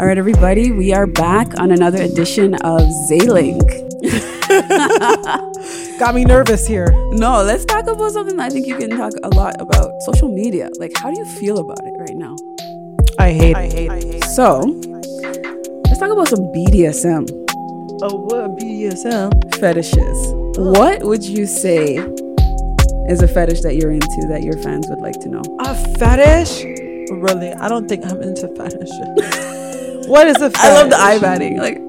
All right, everybody, we are back on another edition of Zaelink. Got me nervous here. No, let's talk about something that I think you can talk a lot about social media. Like, how do you feel about it right now? I hate it. I hate, I hate it. So, let's talk about some BDSM Oh, what BDSM? fetishes. Oh. What would you say is a fetish that you're into that your fans would like to know? A fetish? Really? I don't think I'm into fetish. what is a fetish? I love the eye batting. Like.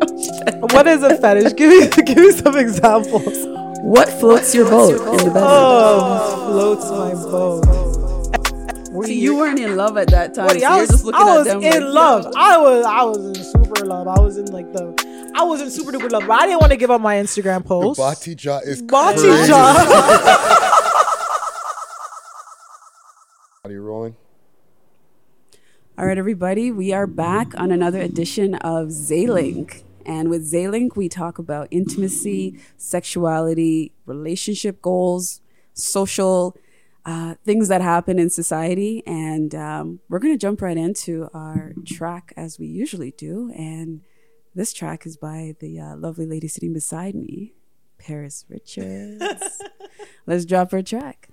What is a fetish? give me give me some examples. what floats your boat in the bedroom? Oh, floats my boat. Were See, you weren't in love at that time. What, so I was, just looking I at them in like, love. I was I was in super love. I was in like the I was in super duper love. But I didn't want to give up my Instagram post. Bati Ja is Bati crazy. Ja. Are you rolling? All right, everybody, we are back on another edition of Zaelink. And with Zaelink, we talk about intimacy, sexuality, relationship goals, social uh, things that happen in society. And um, we're going to jump right into our track as we usually do. And this track is by the uh, lovely lady sitting beside me, Paris Richards. Let's drop her track.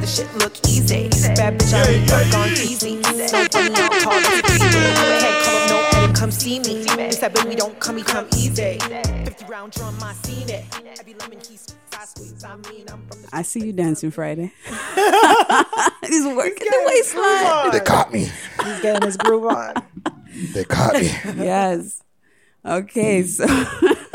The shit look easy. Bad bitch, I make work on easy. No funny, I'll call it a three-way. Go ahead, call up no edit, come see me. It's that baby don't come, he come easy. 50 round drum, I seen it. Every lemon key I squeeze, I mean, I'm from the I see you dancing Friday. He's working the waistline. They caught me. He's getting his groove on. They caught me. yes. Okay, so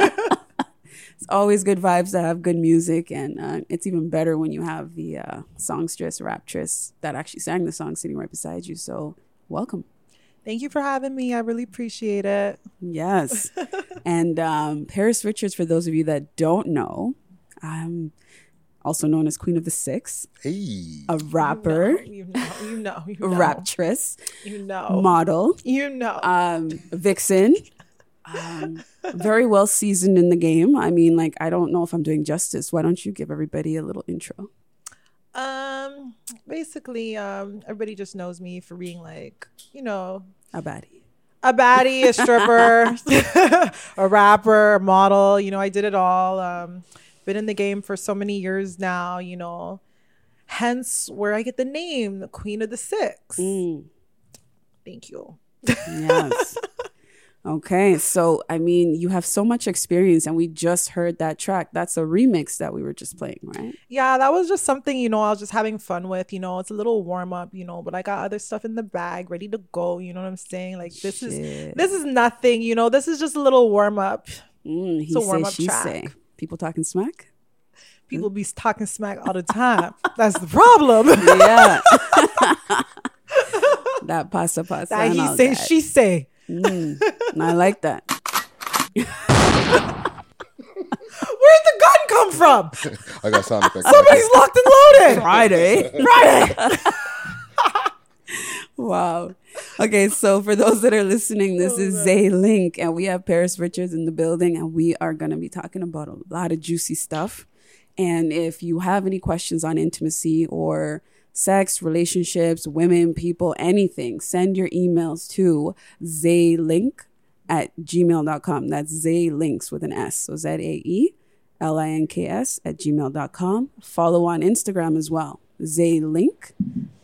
it's always good vibes to have good music, and uh, it's even better when you have the uh, songstress, raptress that actually sang the song sitting right beside you. So, welcome. Thank you for having me. I really appreciate it. Yes. and um, Paris Richards, for those of you that don't know, um, also known as Queen of the Six, Hey. a rapper, You know, you know, you know. raptress, You know. model, You know. um, vixen. Um, very well seasoned in the game. I mean, like, I don't know if I'm doing justice. Why don't you give everybody a little intro? Um, basically, um, everybody just knows me for being like, you know, A baddie. a baddie, a stripper, a rapper, a model. You know, I did it all. Um, been in the game for so many years now. You know, hence where I get the name, the Queen of the Six. Mm, Thank you. yes. okay. So, I mean, you have so much experience, and we just heard that track. That's a remix that we were just playing, right? Yeah, that was just something, you know, I was just having fun with, you know, it's a little warm up, you know, but I got other stuff in the bag ready to go, you know what I'm saying? Like this is this is nothing, you know, this is just a little warm up. Mm, he It's a warm-up track. say. People talking smack? People be talking smack all the time. That's the problem. Yeah. that pasa pasa. that he say, that. she say. Mm, I like that. Where'd the gun come from? I got sound effects. Somebody's locked and loaded. Friday. Friday. Wow. Okay, so for those that are listening, this is Zaelink, and we have Paris Richards in the building, and we are going to be talking about a lot of juicy stuff. And if you have any questions on intimacy or sex, relationships, women, people, anything, send your emails to zaelink at gmail.com. That's Zaelinks with an S. So Z A E L I N K S at gmail.com. Follow on Instagram as well. Zaelink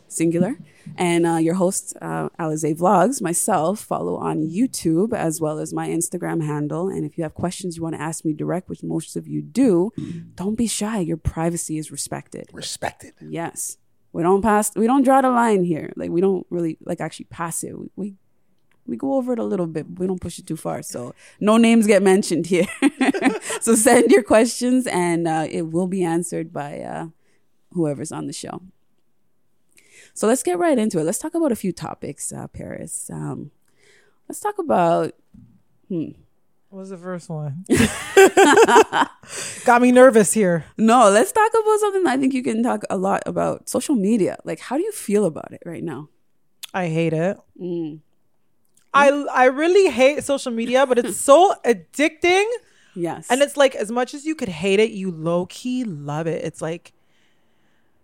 singular. And uh, your host, uh, Alize Vlogs, myself, follow on YouTube as well as my Instagram handle. And if you have questions you want to ask me direct, which most of you do, don't be shy. Your privacy is respected. Respected. Yes. We don't pass, we don't draw the line here. Like, we don't really, like, actually pass it. We, we, we go over it a little bit, but we don't push it too far. So, no names get mentioned here. so, send your questions and uh, it will be answered by uh, whoever's on the show. So let's get right into it. Let's talk about a few topics, uh, Paris. Um, let's talk about What was the first one? Got me nervous here. no. Let's talk about something I think you can talk a lot about: social media. Like, how do you feel about it right now? I hate it. Mm. I I really hate social media, but it's so addicting. Yes. And it's like as much as you could hate it, you low key love it. It's like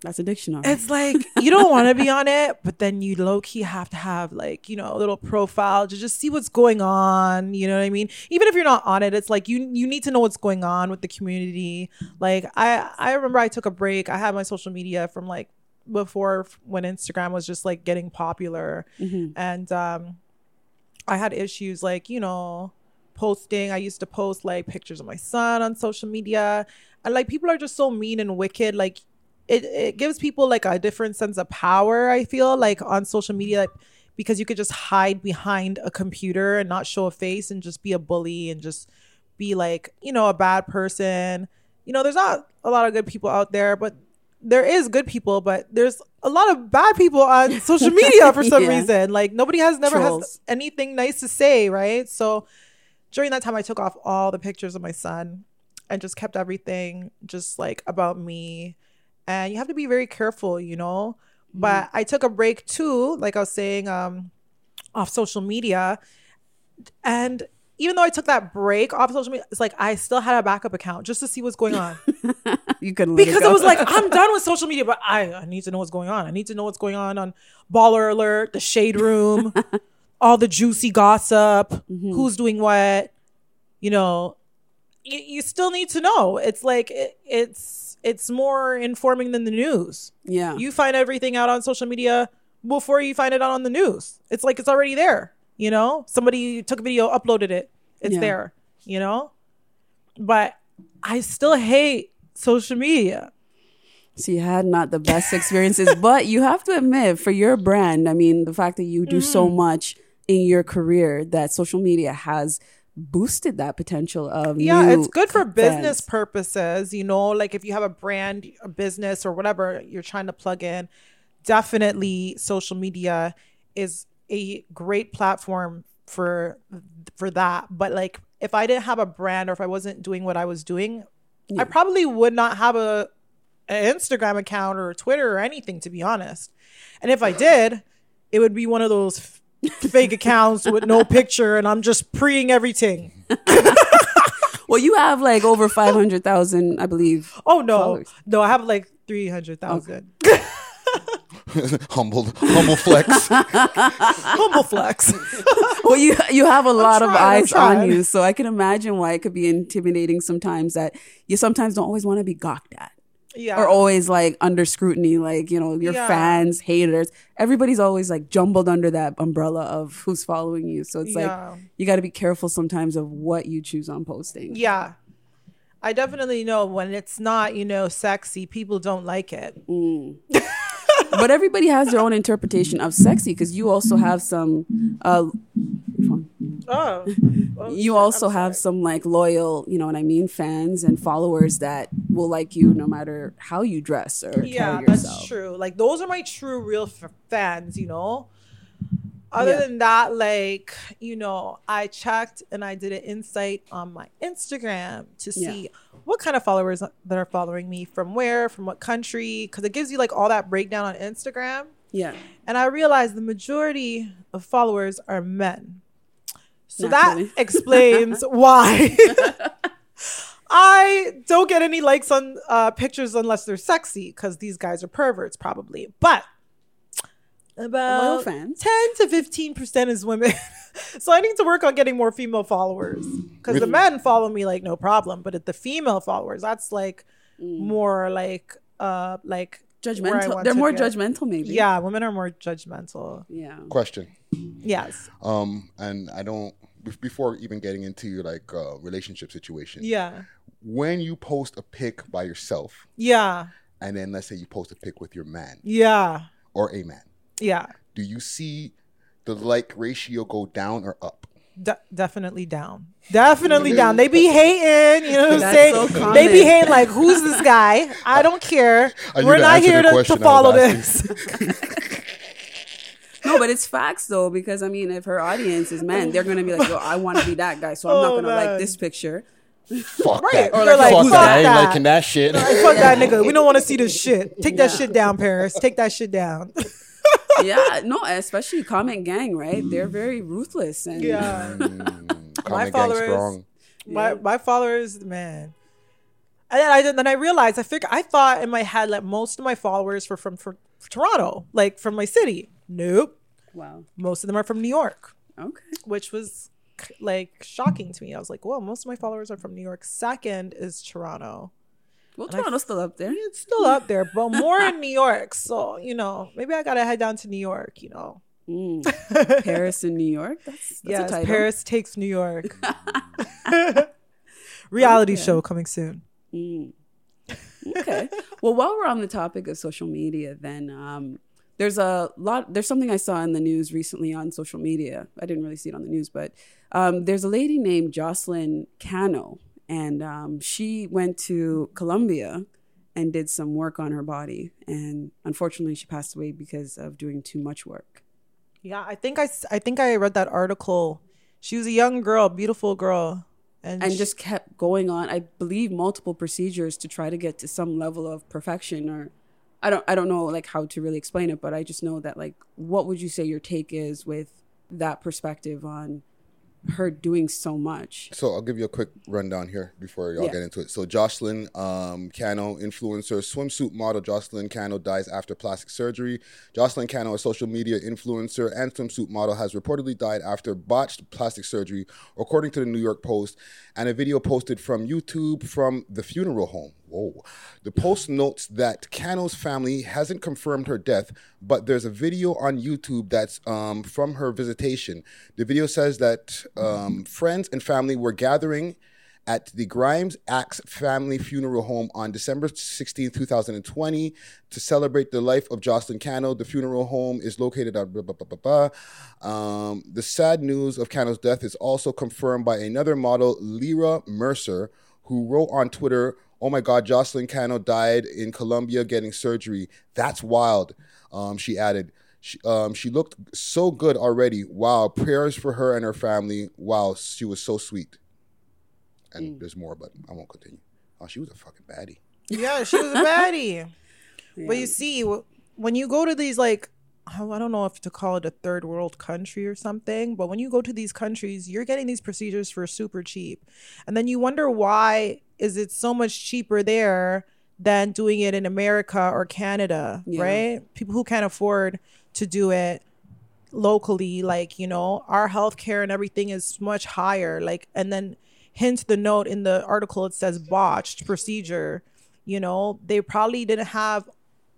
that's addiction. already. it's like you don't want to be on it, but then you low key have to have like, you know, a little profile to just see what's going on. You know what I mean? Even if you're not on it, it's like you you need to know what's going on with the community. Like I I remember I took a break. I had my social media from like before when Instagram was just like getting popular. Mhm. And um I had issues like, you know, posting. I used to post like pictures of my son on social media. And like people are just so mean and wicked. Like it, it gives people like a different sense of power, I feel like on social media like, because you could just hide behind a computer and not show a face and just be a bully and just be like, you know, a bad person. You know, there's not a lot of good people out there, but there is good people, but there's a lot of bad people on social media for some Yeah. reason. Like nobody has never Trolls. has anything nice to say, right? So during that time I took off all the pictures of my son and just kept everything just like about me. And you have to be very careful, you know. But I took a break too, like I was saying, um, off social media. And even though I took that break off social media, it's like I still had a backup account just to see what's going on. you couldn't because it, was like I'm done with social media, but I, I need to know what's going on. I need to know what's going on on Baller Alert, the Shade Room, all the juicy gossip, who's doing what. You know, you, you still need to know. It's like it, it's it's more informing than the news. yeah. You find everything out on social media before you find it out on the news. It's like it's already there. You know, somebody took a video, uploaded it. It's Yeah. there. You know, but I still hate social media. So you had not the best experiences, but you have to admit, for your brand, I mean, the fact that you do Mm-hmm. so much in your career, that social media has boosted that potential of Yeah, it's good for business purposes. You know, like if you have a brand, a business, or whatever you're trying to plug in, definitely social media is a great platform for for that. But like if I didn't have a brand or if I wasn't doing what I was doing, I probably would not have a an Instagram account or Twitter or anything to be honest. And if I did, it would be one of those fake accounts with no picture and I'm just preing everything. Well, you have like over five hundred thousand, I believe. Oh no, Followers. no, I have like three hundred thousand. humble, humble flex. Humble flex. Well, you you have a lot of trying, I'm eyes on you, so I can imagine why it could be intimidating sometimes. That you sometimes don't always want to be gawked at. Yeah. or always like under scrutiny, like, you know, your Yeah. fans, haters. Everybody's always like jumbled under that umbrella of who's following you. So it's Yeah. like you got to be careful sometimes of what you choose on posting. yeah. I definitely know when it's not, you know, sexy, people don't like it. But everybody has their own interpretation of sexy because you also have some, uh, Oh. you also have some like loyal, you know what I mean, fans and followers that will like you no matter how you dress or yeah, that's true. Like those are my true real f- fans, you know. Other Yeah. than that, like you know, I checked and I did an insight on my Instagram to Yeah. see what kind of followers that are following me from where, from what country, because it gives you like all that breakdown on Instagram. Yeah. And I realized the majority of followers are men. So Naturally. that explains why I don't get any likes on uh, pictures unless they're sexy because these guys are perverts, probably. But about 10 to 15% is women. so I need to work on getting more female followers because the men follow me like no problem. But at the female followers, that's like more like, uh, like where I Judgmental. want They're to more go. judgmental, maybe. Yeah, women are more judgmental. Yeah. Question. Yes. Um, and I don't before even getting into your like uh, relationship situation. Yeah. When you post a pic by yourself, Yeah. and then let's say you post a pic with your man Yeah. or a man, Yeah. do you see the like ratio go down or up? De- definitely down. Definitely down. They be hating, you know what I'm That's saying? so they be hating like, who's this guy? I don't care. I We're not here to, to follow this. No, but it's facts though, because I mean, if her audience is men, they're gonna be like, "Yo, I want to be that guy, so I'm Oh, not gonna man. like this picture." Fuck Right. that. Or like, fuck fuck that. I ain't liking that shit. Fuck that nigga. We don't want to see this shit. Take that shit down, Paris. Take that shit down. Yeah, no, especially comment gang, right? They're very ruthless and Yeah. Mm, My comment gang followers- strong. My my followers, man. And then I then I realized I figured I thought in my head that most of my followers were from, from Toronto, like from my city. Nope. Wow. Most of them are from New York, Okay. which was like shocking to me. I was like, well, most of my followers are from New York. Second is Toronto. Well, Toronto's still up there. It's still up there, but more in New York. So, you know, maybe I gotta head down to New York, you know. Mm. Paris and New York. That's, that's a yes, title. Paris takes New York. Reality Okay. show coming soon. okay. Well, while we're on the topic of social media, then um, there's a lot. There's something I saw in the news recently on social media. I didn't really see it on the news, but um, there's a lady named Jocelyn Cano, and um, she went to Colombia and did some work on her body, and unfortunately, she passed away because of doing too much work. Yeah, I think I, I think I read that article. She was a young girl, beautiful girl, and, and she- just kept going on i believe multiple procedures to try to get to some level of perfection or i don't i don't know like how to really explain it but i just know that like what would you say your take is with that perspective on her doing so much So I'll give you a quick rundown here before y'all Yeah. get into it. So Jocelyn um, Cano, influencer, swimsuit model Jocelyn Cano dies after plastic surgery. Jocelyn Cano, a social media influencer and swimsuit model, has reportedly died after botched plastic surgery, according to the New York Post, and a video posted from YouTube from the funeral home. Whoa. The post notes that Cano's family hasn't confirmed her death, but there's a video on YouTube that's um, from her visitation. The video says that um, friends and family were gathering at the Grimes Axe family funeral home on December 16, 2020, to celebrate the life of Jocelyn Cano. The funeral home is located at blah, blah, blah, blah, blah. Um, the sad news of Cano's death is also confirmed by another model, Lyra Mercer, who wrote on Twitter, Oh my God, Jocelyn Cano died in Colombia getting surgery. That's wild. Um, she added, she, um, she looked so good already. Wow. Prayers for her and her family. Wow. She was so sweet. And there's more, but I won't continue. Oh, she was a fucking baddie. yeah, she was a baddie. But you see, when you go to these like, I don't know if to call it a third world country or something, but when you go to these countries, you're getting these procedures for super cheap, and then you wonder why is it so much cheaper there than doing it in America or Canada, Yeah. right? People who can't afford to do it locally like you know our healthcare and everything is much higher like and then hint the note in the article it says botched procedure you know they probably didn't have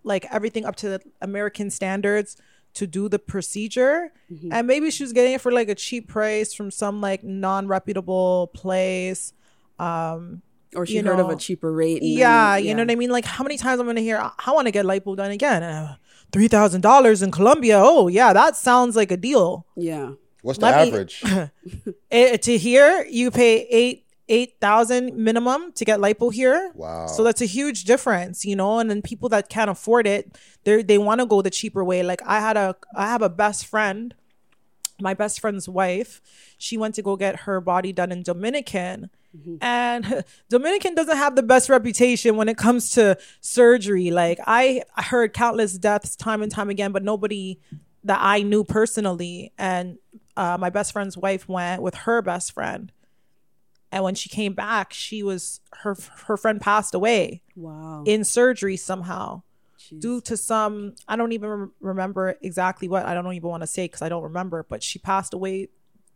like everything up to the american standards to do the procedure mm-hmm. and maybe she was getting it for like a cheap price from some like non-reputable place um, or she you heard of a cheaper rate and then- yeah, you know what I mean? Like, how many times I'm gonna hear, I want to get lipo done again. Uh, Three thousand dollars in Colombia. Oh yeah, that sounds like a deal. yeah What's the Let me- average? Eh, to here, you pay eight eight thousand minimum to get lipo here. Wow. So that's a huge difference, you know. And then people that can't afford it, they they want to go the cheaper way. Like I had a I have a best friend, my best friend's wife. She went to go get her body done in Dominican. And Dominican doesn't have the best reputation when it comes to surgery. Like I heard countless deaths time and time again, but nobody that I knew personally. And uh, my best friend's wife went with her best friend. And when she came back, she was her her friend passed away wow in surgery somehow Jeez. due to some I don't even rem- remember exactly what I don't even want to say because I don't remember. But she passed away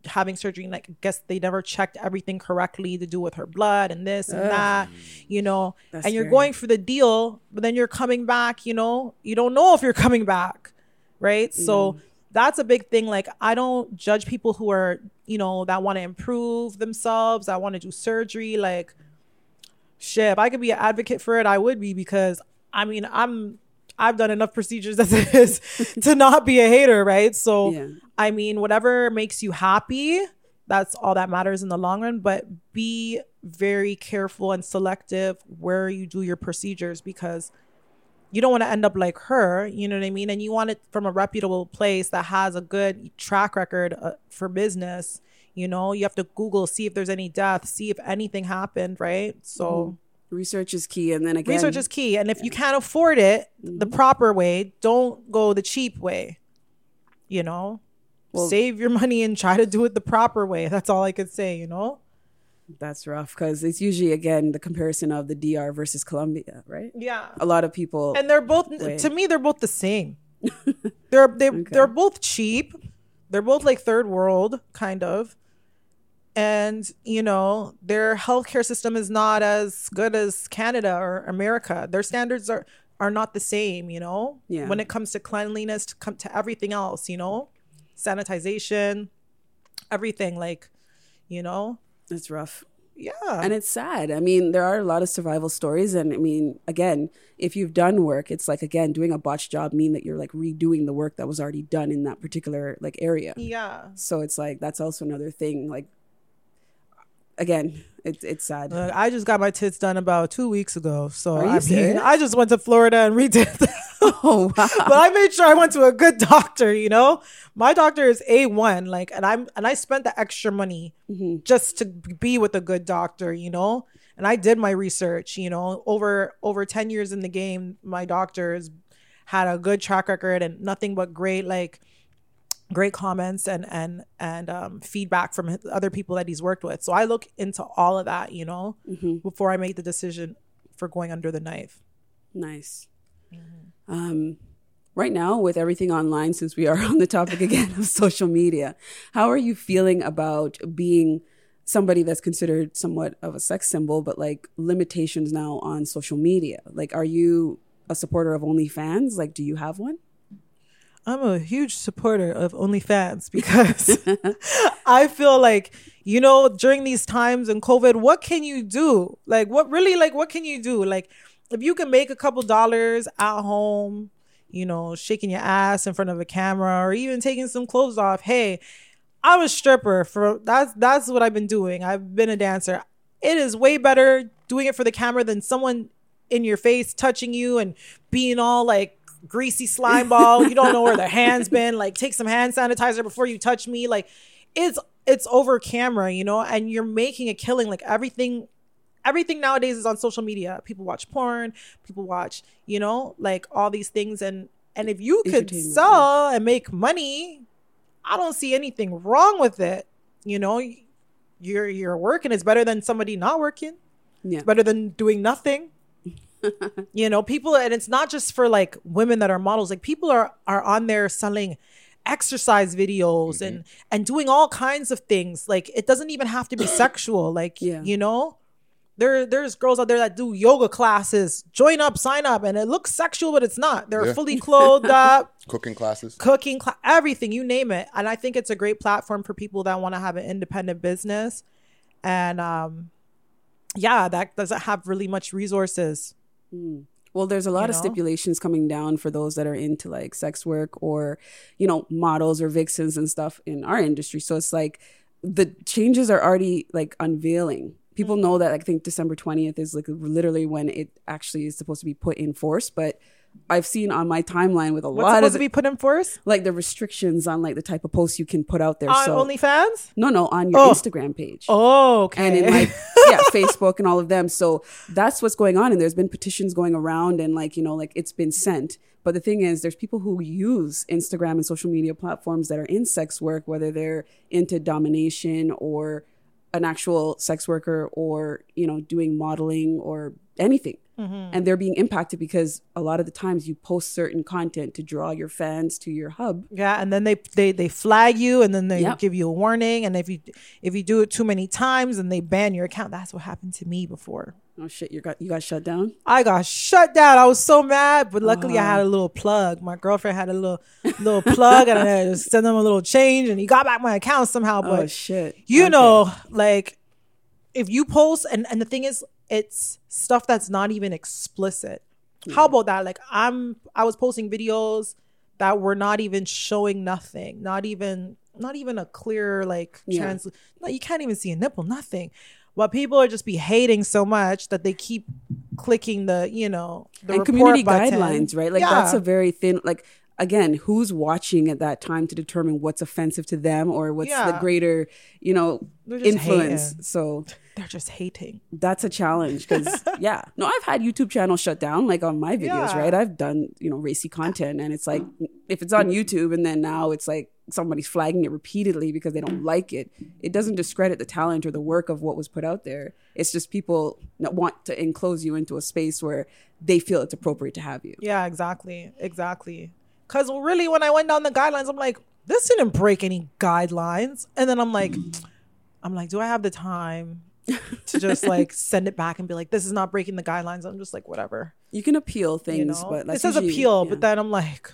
having surgery. And like, I guess they never checked everything correctly to do with her blood and this and that, you know. That's and you're scary. going for the deal, but then you're coming back. You know, you don't know if you're coming back, right? So mm. that's a big thing. Like, I don't judge people who are, you know, that want to improve themselves, that want to do surgery. Like, shit, if I could be an advocate for it, I would be because I mean, I'm I've done enough procedures as it is to not be a hater, right? So Yeah. I mean, whatever makes you happy, that's all that matters in the long run, but be very careful and selective where you do your procedures because you don't want to end up like her, you know what I mean? And you want it from a reputable place that has a good track record uh, for business. You know, you have to Google, see if there's any death, see if anything happened, right? So research is key and then again research is key. And if you can't afford it the mm-hmm. proper way, don't go the cheap way. you know, Well- save your money and try to do it the proper way. That's all I could say, you know? That's rough because it's usually again the comparison of the DR versus Colombia, right? Yeah. A lot of people And they're both to me they're both the same. they're they they're both cheap. They're both like third world kind of. And you know, their healthcare system is not as good as Canada or America. Their standards are are not the same, you know? Yeah. When it comes to cleanliness, to come to everything else, you know? Sanitization, everything like, you know? it's rough. Yeah. and it's sad. I mean, there are a lot of survival stories, and I mean, again, if you've done work, it's like again doing a botched job mean that you're like redoing the work that was already done in that particular like area. yeah. So it's like that's also another thing. Like, again, it's it's sad. Look, I just got my tits done about two weeks ago. So I mean. I just went to Florida and redid them. oh wow! but I made sure I went to a good doctor, you know? My doctor is A1, like and I'm and I spent the extra money Mm-hmm. just to be with a good doctor, you know? And I did my research, you know, over over 10 years in the game, my doctors had a good track record and nothing but great like great comments and and and um, feedback from other people that he's worked with. So I look into all of that, you know, Mm-hmm. before I make the decision for going under the knife. Nice. Um, right now, with everything online, since we are on the topic again of social media, how are you feeling about being somebody that's considered somewhat of a sex symbol, but like limitations now on social media? Like, are you a supporter of OnlyFans? Like, do you have one? I'm a huge supporter of OnlyFans because I feel like, you know, during these times in COVID, what can you do? Like, what really, like, what can you do? Like, if you can make a couple dollars at home, you know, shaking your ass in front of a camera or even taking some clothes off, hey, I'm a stripper for that's that's what I've been doing. I've been a dancer. It is way better doing it for the camera than someone in your face touching you and being all like greasy slime ball. You don't know where their hands been. Like take some hand sanitizer before you touch me. Like it's it's over camera, you know, and you're making a killing. Like everything everything nowadays is on social media. People watch porn, people watch, you know, like all these things and and if you could sell and make money, I don't see anything wrong with it. You know, you're you're working. It's better than somebody not working. Yeah. It's better than doing nothing. You know, people and it's not just for like women that are models. Like people are are on there selling exercise videos and and doing all kinds of things. Like it doesn't even have to be sexual. Like Yeah. you know, there there's girls out there that do yoga classes. Join up, sign up, and it looks sexual, but it's not. They're Yeah. fully clothed up Cooking classes. cooking, cla everything, you name it. And I think it's a great platform for people that want to have an independent business. And um, yeah, that doesn't have really much resources. Mm. Well, there's a lot You of know? stipulations coming down for those that are into like sex work or, you know, models or vixens and stuff in our industry. So it's like the changes are already like unveiling. People mm-hmm. know that I think December 20th is like literally when it actually is supposed to be put in force. But I've seen on my timeline with a What's lot supposed of to be put in force like the restrictions on like the type of posts you can put out there. on so OnlyFans? no, no, on your Oh. Instagram page Oh, okay. and in like yeah facebook and all of them so that's what's going on and there's been petitions going around and like you know like it's been sent but the thing is there's people who use instagram and social media platforms that are in sex work whether they're into domination or an actual sex worker or you know doing modeling or anything Mm-hmm. and they're being impacted because a lot of the times you post certain content to draw your fans to your hub yeah, and then they they they flag you, and then they Yep. give you a warning, and if you if you do it too many times, and they ban your account. That's what happened to me before. oh shit you got you got shut down I got shut down. I was so mad, but luckily I had a little plug. My girlfriend had a little little plug, and I had to send them a little change, and he got back my account somehow. Oh, but oh shit you Okay. know, like if you post, and and the thing is, it's stuff that's not even explicit. How hmm. about that? Like I'm, I was posting videos that were not even showing nothing, not even, not even a clear like Yeah. trans. No, you can't even see a nipple, nothing. But people are just be hating so much that they keep clicking the, you know, the and community button. guidelines, right? Like Yeah. that's a very thin. Like again, who's watching at that time to determine what's offensive to them or what's the greater, you know, influence. hating. So They're just hating. that's a challenge because yeah no i've had youtube channels shut down like on my videos Yeah. right i've done you know racy content and it's like if it's on youtube and then now it's like somebody's flagging it repeatedly because they don't like it it doesn't discredit the talent or the work of what was put out there it's just people that want to enclose you into a space where they feel it's appropriate to have you Yeah, exactly. Exactly. Because really, when I went down the guidelines, I'm like, this didn't break any guidelines. And then I'm like, I'm like, do I have the time to just like send it back and be like, this is not breaking the guidelines? I'm just like, whatever. you can appeal things You know? but it says usually- appeal, yeah. but then I'm like,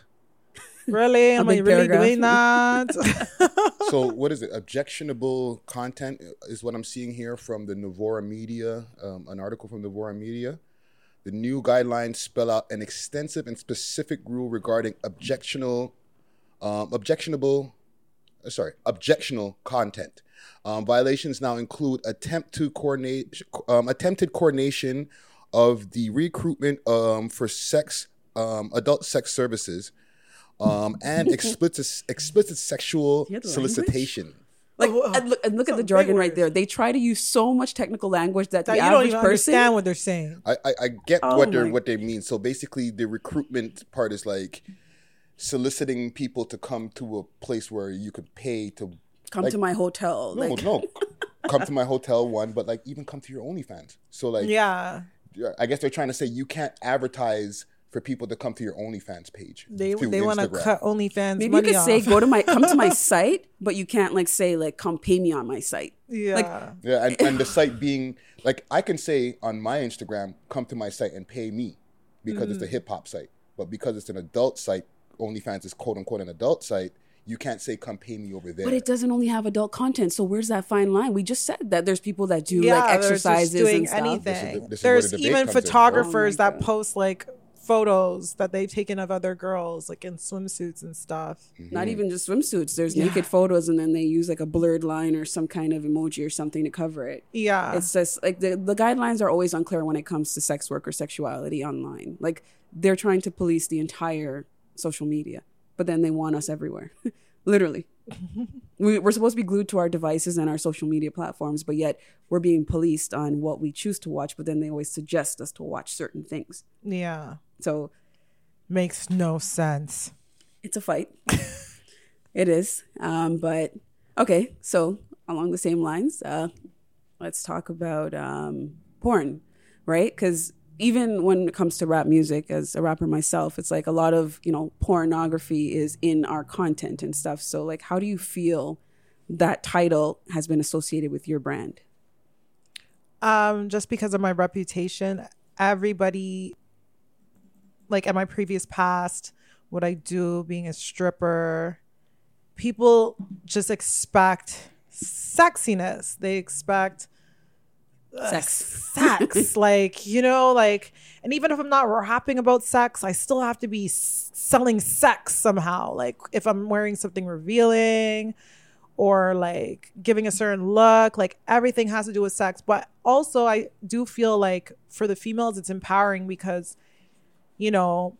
really? Am I really paragraph. doing that? so what is it? Objectionable content is what I'm seeing here from the Novara Media, um, an article from Novara Media. The new guidelines spell out an extensive and specific rule regarding objectionable, um, objectionable, uh, sorry, objectional content. Um, violations now include attempt to coordinate, um, attempted coordination of the recruitment um, for sex, um, adult sex services, um, and explicit explicit sexual solicitation. Like Oh, and look, and look at the jargon right there they try to use so much technical language that, that the you don't average even person understand what they're saying. I, I, I get Oh what they my- what they mean. So basically, the recruitment part is like soliciting people to come to a place where you could pay to come like- to my hotel no like no come to my hotel one, but like even come to your OnlyFans. So like Yeah. I guess they're trying to say you can't advertise for people to come to your OnlyFans page. They, through they want to Instagram. cut OnlyFans Maybe you money could off. say go to my come to my site, but you can't like say like come pay me on my site. yeah. like, Yeah, and, and the site being like I can say on my Instagram, come to my site and pay me because it's a mm-hmm. hip hop site. But because it's an adult site, OnlyFans is quote unquote an adult site, you can't say come pay me over there. But it doesn't only have adult content, so where's that fine line? We just said that there's people that do yeah, like they're just exercises doing and stuff. anything. This is the- this is There's where the even comes in. photographers Oh that God. post like photos that they've taken of other girls, like in swimsuits and stuff. Mm-hmm. Not even just swimsuits. There's Yeah. naked photos, and then they use like a blurred line or some kind of emoji or something to cover it. Yeah, It's just like the, the guidelines are always unclear when it comes to sex work or sexuality online. Like they're trying to police the entire social media, but then they want us everywhere. Literally. we, we're supposed to be glued to our devices and our social media platforms, but yet we're being policed on what we choose to watch, but then they always suggest us to watch certain things. yeah, So makes no sense. it's a fight. it is. Um, but okay, so along the same lines, uh, let's talk about um, porn, right? Because even when it comes to rap music, as a rapper myself, it's like a lot of you know pornography is in our content and stuff. So like, how do you feel that title has been associated with your brand? Um, just because of my reputation, everybody, like at my previous past, what I do, being a stripper, people just expect sexiness. They expect uh, Sex. sex like you know like and even if i'm not rapping about sex i still have to be s- selling sex somehow like if i'm wearing something revealing or like giving a certain look like everything has to do with sex but also i do feel like for the females it's empowering because you know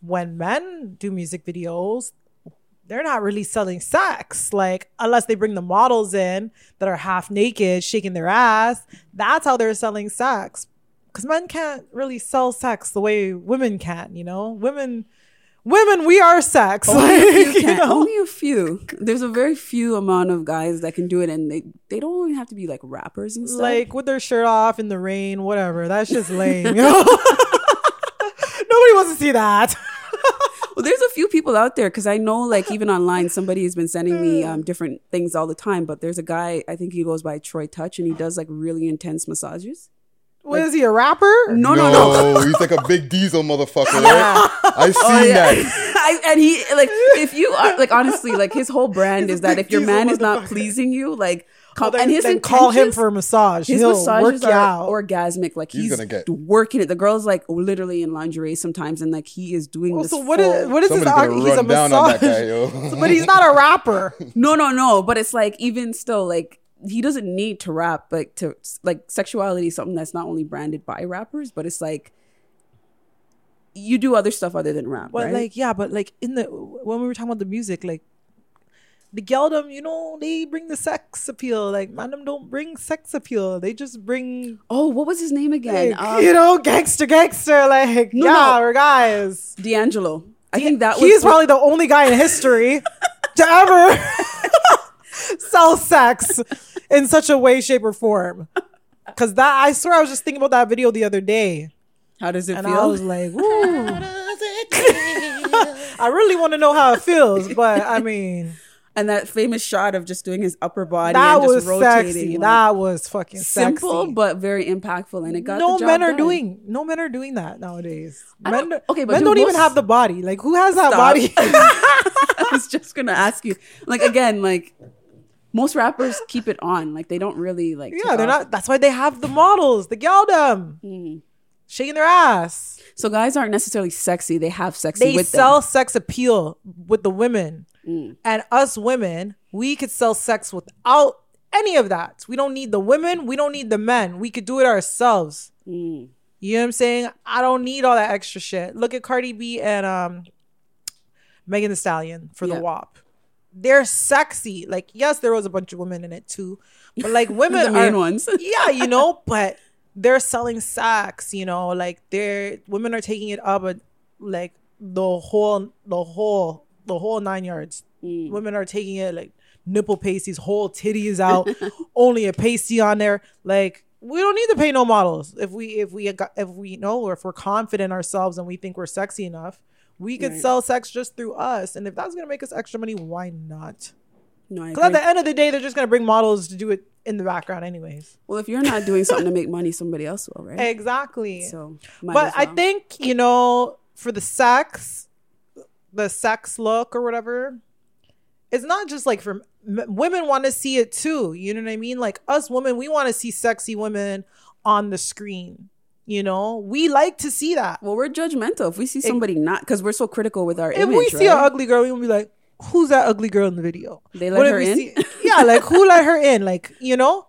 when men do music videos they're not really selling sex. Like unless they bring the models in that are half naked shaking their ass that's how they're selling sex. Because men can't really sell sex the way women can you know? Women women we are sex. Only a like, few you know? Only a few. There's a very few amount of guys that can do it, and they they don't even have to be like rappers and stuff. like with their shirt off in the rain whatever. That's just lame you know wants to see that Well, there's a few people out there because I know, like, even online, somebody has been sending me um, different things all the time. But there's a guy, I think he goes by Troy Touch, and he does like really intense massages. what is he a rapper No, no, no. no. he's like a big diesel motherfucker. Yeah. Right? I seen Oh, yeah. that. I, and he like if you are like honestly like his whole brand He's is that if your man is not pleasing you, like come, Well, then, and his then call him for a massage his he'll massages work are out orgasmic. Like He's he's, gonna get- working it. The girl's like literally in lingerie sometimes, and like he is doing Well, this. so what is full- what is Somebody's this? He's a run down on massage, that guy, yo. but he's not a rapper. No, no, no. But it's like even still, like he doesn't need to rap. Like to like sexuality is something that's not only branded by rappers, but it's like you do other stuff other than rap, But right? like, yeah, but like in the when we were talking about the music, like the geldom, you know, they bring the sex appeal. Like, man, them don't bring sex appeal. They just bring, oh, what was his name again? like, Um, you know, gangster, gangster. Like, No, yeah, no. we're guys. D'Angelo. I think that he's was He's probably the only guy in history to ever sell sex in such a way, shape, or form. Cause that I swear I was just thinking about that video the other day, How does it and feel? I was like, "Ooh." I really want to know how it feels, but I mean, and that famous shot of just doing his upper body that and just was rotating. sexy. like, that was fucking simple sexy. but very impactful, and it got no the job men are done. doing no men are doing that nowadays. Men, don't- okay, but men do don't even have the body. Like who has that Stop. body? I was just gonna ask you, like again, like most rappers keep it on, like they don't really like. yeah, they're off. not. That's why they have the models, the geldom, Hmm. shaking their ass. So guys aren't necessarily sexy; they have sexy They sell them. sex appeal with the women, Mm. and us women, we could sell sex without any of that. We don't need the women. We don't need the men. We could do it ourselves. Mm. You know what I'm saying? I don't need all that extra shit. Look at Cardi B and um Megan Thee Stallion for the WAP. They're sexy. Like, yes, there was a bunch of women in it too. But like women The main are, ones. yeah, you know, but they're selling sex, you know, like they're women are taking it up but like the whole the whole the whole nine yards. Mm. Women are taking it like nipple pasties, whole titties out, only a pasty on there. Like we don't need to pay no models if we if we if we know or if we're confident in ourselves and we think we're sexy enough, we could Right. sell sex just through us. And if that's gonna make us extra money, why not? No, Because at the end of the day, they're just gonna bring models to do it in the background, anyways. well, if you're not doing something to make money, somebody else will, right? Exactly. So, but as I think you know, for the sex, the sex look or whatever, it's not just like for m- women want to see it too. You know what I mean? Like us women, we want to see sexy women on the screen. You know, we like to see that. Well, we're judgmental if we see somebody not because we're so critical with our If image. we see right? an ugly girl, we will be like, "Who's that ugly girl in the video?" They let if her in? see- yeah, like who let her in? Like you know.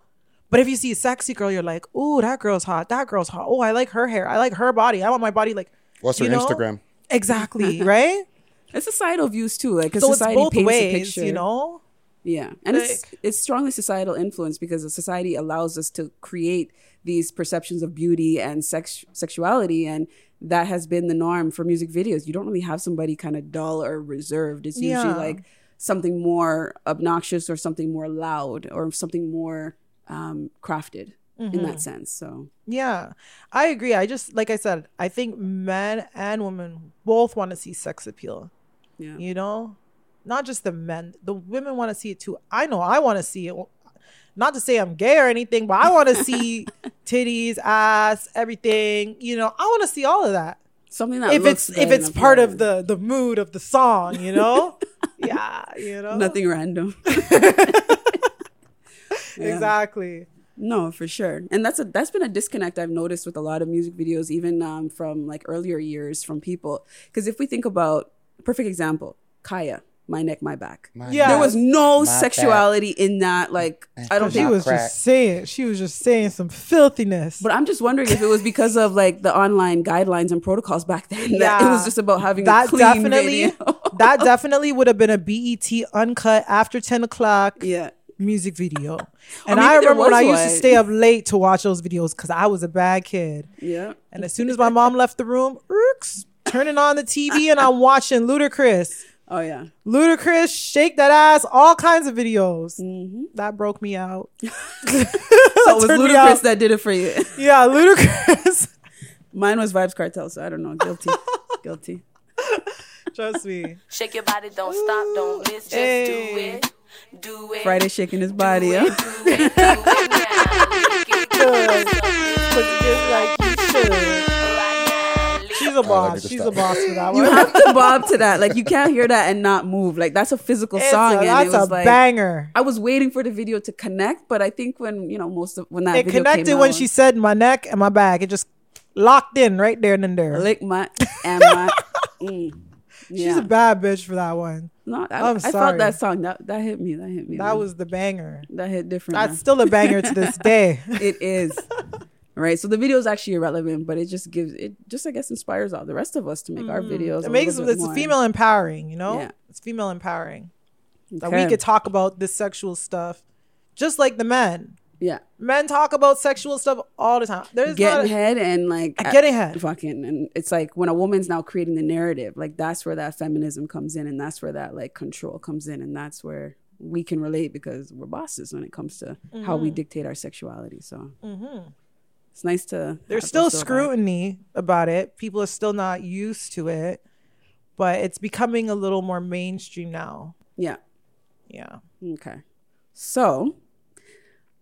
But if you see a sexy girl, you're like, oh that girl's hot. That girl's hot. Oh, I like her hair. I like her body. I want my body like." What's her you know? Instagram? Exactly, right? It's societal views too, like because so society paints a picture. you know. Yeah, and it's it's strongly societal influence because the society allows us to create these perceptions of beauty and sex sexuality, and that has been the norm for music videos. You don't really have somebody kind of dull or reserved. It's usually Yeah. like something more obnoxious or something more loud or something more um, crafted in Mm-hmm. that sense. So Yeah, I agree. I just like I said, I think men and women both want to see sex appeal. Yeah, You know, not just the men. The women want to see it too. I know I want to see it. Not to say I'm gay or anything, but I want to see titties, ass, everything. You know, I want to see all of that. something that if it's if it's part of the the mood of the song, you know. yeah, you know. nothing random. Yeah. Exactly. No, for sure, and that's a that's been a disconnect I've noticed with a lot of music videos, even um, from like earlier years from people. Because if we think about perfect example, Khia, my neck, my back. Yeah. There was no My sexuality in that. Like I don't She think. was crack. just saying. She was just saying some filthiness. But I'm just wondering if it was because of like the online guidelines and protocols back then. That it was just about having a that clean definitely video. that definitely would have been a BET uncut after 10 o'clock yeah. music video. And I remember when was I used to stay up late to watch those videos because I was a bad kid. Yeah. And as soon as my mom left the room, oops, turning on the TV and I'm watching Ludacris. Oh yeah. Ludacris, shake that ass, all kinds of videos. Mm-hmm. That broke me out. So it was Turned me Ludacris out. that did it for you. Yeah, Ludacris. Mine was Vybz Kartel, so I don't know. Guilty. Guilty. Trust me. Shake your body, don't stop, don't miss, just Hey. do it. Do it. Friday shaking his body. Do it, do it, do it now. Get it Put it just like you should. Right now. She's a boss. just She's stop. a boss for that one. You have to bob to that. Like you can't hear that and not move. Like that's a physical It's song, a- and that's it was a like banger. I was waiting for the video to connect, but I think when you know most of when that It video connected came when out, she said my neck and my back. It just locked in right there and then there. lick my and my. Mm. She's a bad bitch for that one. no, I, I'm I felt that song. That that hit me. That hit me. That man. was the banger. that hit different. That's man. still a banger to this day. it is. Right. So the video is actually irrelevant, but it just gives it just I guess inspires all the rest of us to make our videos. Mm. It makes it's more- female empowering, you know? Yeah. It's female empowering. That we could talk about this sexual stuff just like the men. Yeah. Men talk about sexual stuff all the time. There's Getting not a, head and like getting head. fucking and it's like when a woman's now creating the narrative like that's where that feminism comes in and that's where that like control comes in and that's where we can relate because we're bosses when it comes to how Mm-hmm. we dictate our sexuality so it's nice to there's still those about it. scrutiny about it. People are still not used to it, but it's becoming a little more mainstream now. yeah Yeah. okay so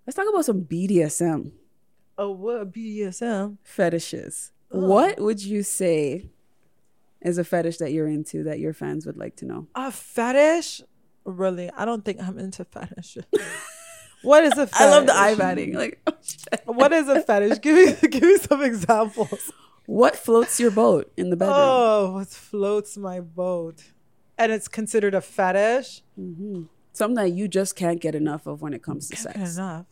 let's talk about some bdsm Oh, what BDSM? fetishes what would you say is a fetish that you're into that your fans would like to know A fetish? Really? I don't think I'm into fetish. what is a fetish? i love the eye batting like oh. What is a fetish? Give me give me some examples. what floats your boat in the bedroom Oh, what floats my boat? And it's considered a fetish? Mm-hmm. something that you just can't get enough of when it comes to Can't sex. get enough.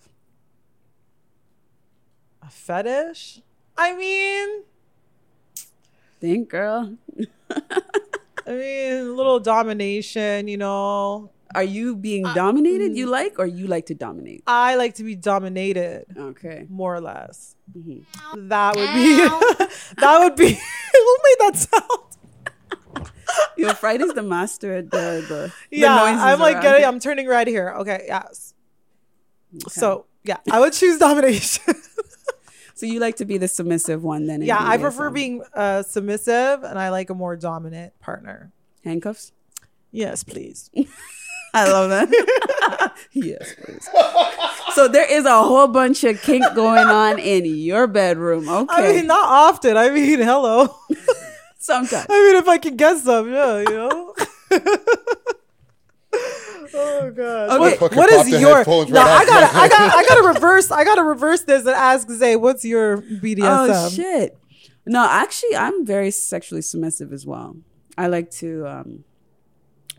A fetish? I mean, Think, girl. I mean, a little domination, you know. Are you being dominated? You like, or you like to dominate? I like to be dominated, Okay. more or less. That would be. that would be. Who made that sound? Yo, Friday's the master at the the, the yeah, noises I'm like getting. I'm turning red here. Okay, yes. So yeah, I would choose domination. So you like to be the submissive one then? yeah, I prefer being uh, submissive, and I like a more dominant partner. handcuffs. Yes, please. I love that. yes, please. So there is a whole bunch of kink going on in your bedroom. Okay. I mean, not often. I mean, hello. Sometimes. I mean, if I can get some, yeah, you know. oh god. Okay. What, Fucking what pop is the your? No, right I gotta, I got, I gotta reverse. I gotta reverse this and ask Zay, what's your BDSM? Oh shit. No, actually, I'm very sexually submissive as well. I like to um,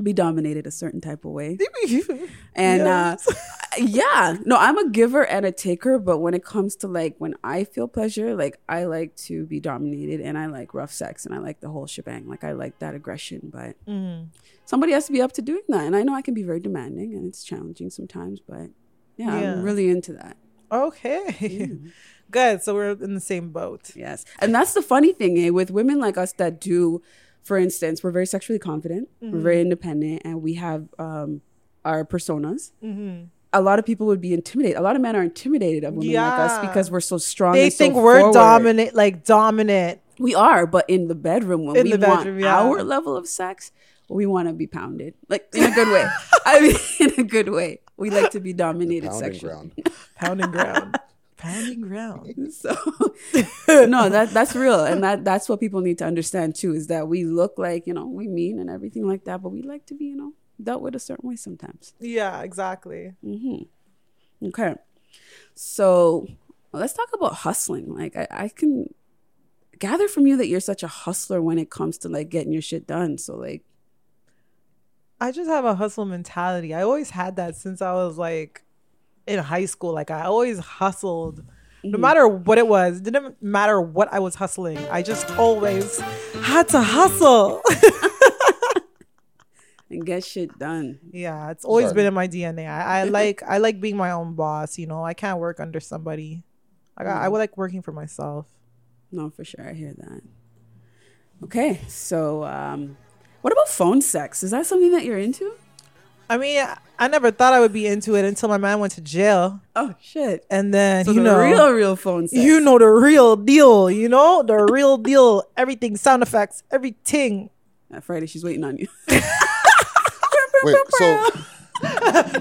be dominated a certain type of way. And Yes. uh, yeah, no, I'm a giver and a taker, but when it comes to like when I feel pleasure, like I like to be dominated and I like rough sex and I like the whole shebang. Like I like that aggression, but Mm-hmm. somebody has to be up to doing that. And I know I can be very demanding and it's challenging sometimes, but yeah, Yeah. I'm really into that. Okay. Good. So we're in the same boat. Yes. And that's the funny thing, eh? With women like us that do, for instance, we're very sexually confident, we're very independent, and we have um, our personas. A lot of people would be intimidated. A lot of men are intimidated of women like us because we're so strong. They and so think we're forward. dominant, like dominant. We are, but in the bedroom, when In we the bedroom, want yeah. our level of sex, we want to be pounded, like in a good way. I mean, in a good way. We like to be dominated Pounding sexually. ground. Pounding ground. Pounding ground. So no, that that's real, and that that's what people need to understand too. Is that we look like you know we mean and everything like that, but we like to be you know dealt with a certain way sometimes. Yeah, exactly. Mm-hmm. Okay, so let's talk about hustling. Like I, I can gather from you that you're such a hustler when it comes to like getting your shit done. So like I just have a hustle mentality. I always had that since I was like in high school. Like I always hustled. No matter what it was, it didn't matter what I was hustling. I just always had to hustle. and get shit done. yeah, it's always Sorry. been in my DNA. I, I like I like being my own boss, you know. I can't work under somebody. I got, I would like working for myself. No, for sure, I hear that. Okay, so um, what about phone sex? Is that something that you're into? I mean, I never thought I would be into it until my man went to jail. Oh shit! And then So you the know real, real phone sex. You know the real deal, you know? The real deal. Everything, sound effects, everything. Uh, Friday, she's waiting on you. Wait, so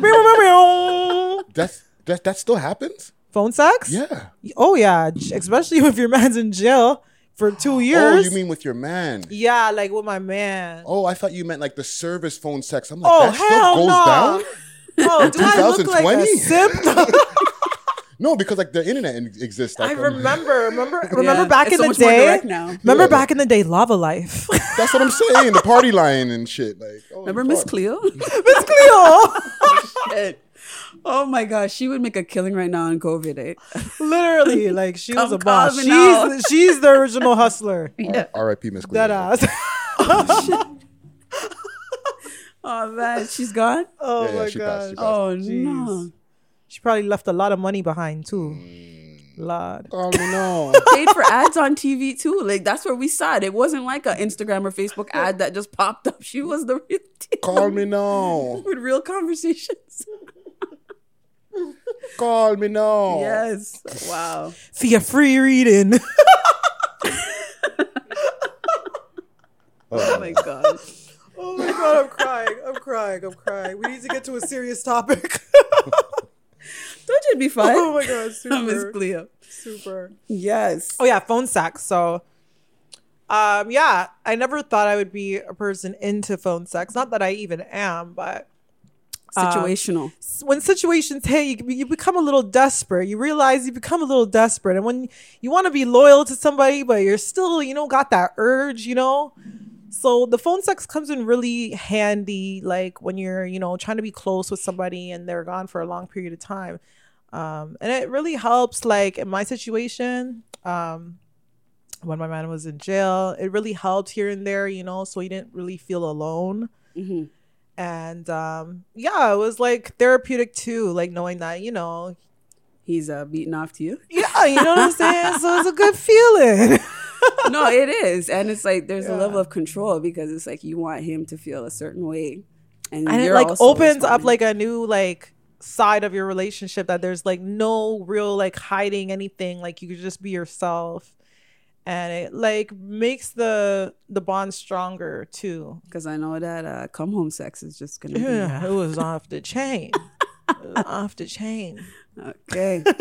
that's that that still happens? Phone sex? Yeah. Oh yeah, especially if your man's in jail for two years. Oh, you mean with your man? Yeah, like with my man. Oh, I thought you meant like the service phone sex. I'm like, Oh, that still hell goes no. down? Oh, do I look like a 2020? simp? No, because like the internet in- exists. I Like, um, remember, remember, remember Yeah, back it's in so the much more day. direct now. Remember Yeah. back in the day, Lavalife. That's what I'm saying. The party line and shit. Like, oh, Remember Miss. Cleo? Miss Cleo. Shit. Oh my gosh, she would make a killing right now on COVID. Eh? Literally, like she was a boss. call me. She's she's the original hustler. Yeah. R.I.P. Miss That ass. Oh shit. Oh man, she's gone. Oh Yeah, yeah, my she passed, she god. passed. Oh Jeez. no. She probably left a lot of money behind too. Lord. Call me no. Paid for ads on TV too. Like that's where we saw it. It wasn't like an Instagram or Facebook ad that just popped up. She was the real deal. Call me now. with real conversations. Call me now. Yes. Wow. For your free reading. Oh my god. oh my god, I'm crying. I'm crying. I'm crying. We need to get to a serious topic. Don't you be fun? oh my god, Miss super. Cleo. Super. Yes. Oh yeah, phone sex. So um yeah, I never thought I would be a person into phone sex. Not that I even am, but Situational. s- when situations hit, you, you become a little desperate. You realize you become a little desperate. And when you want to be loyal to somebody, but you're still, you know, got that urge, you know? So the phone sex comes in really handy, like when you're, you know, trying to be close with somebody and they're gone for a long period of time. Um, and it really helps, like in my situation, um, when my man was in jail, it really helped here and there, you know, so he didn't really feel alone Mhm. And um yeah it was like therapeutic too like knowing that you know He's uh, beating off to you. yeah you know what i'm saying? So it's a good feeling. No, it is, and it's like there's a level of control because it's like you want him to feel a certain way, and, and it like opens up like a new like side of your relationship that there's like no real like hiding anything. Like you could just be yourself and it like makes the the bond stronger too. Because I know that uh, come home sex is just gonna yeah it was off the chain. Off the chain. Okay.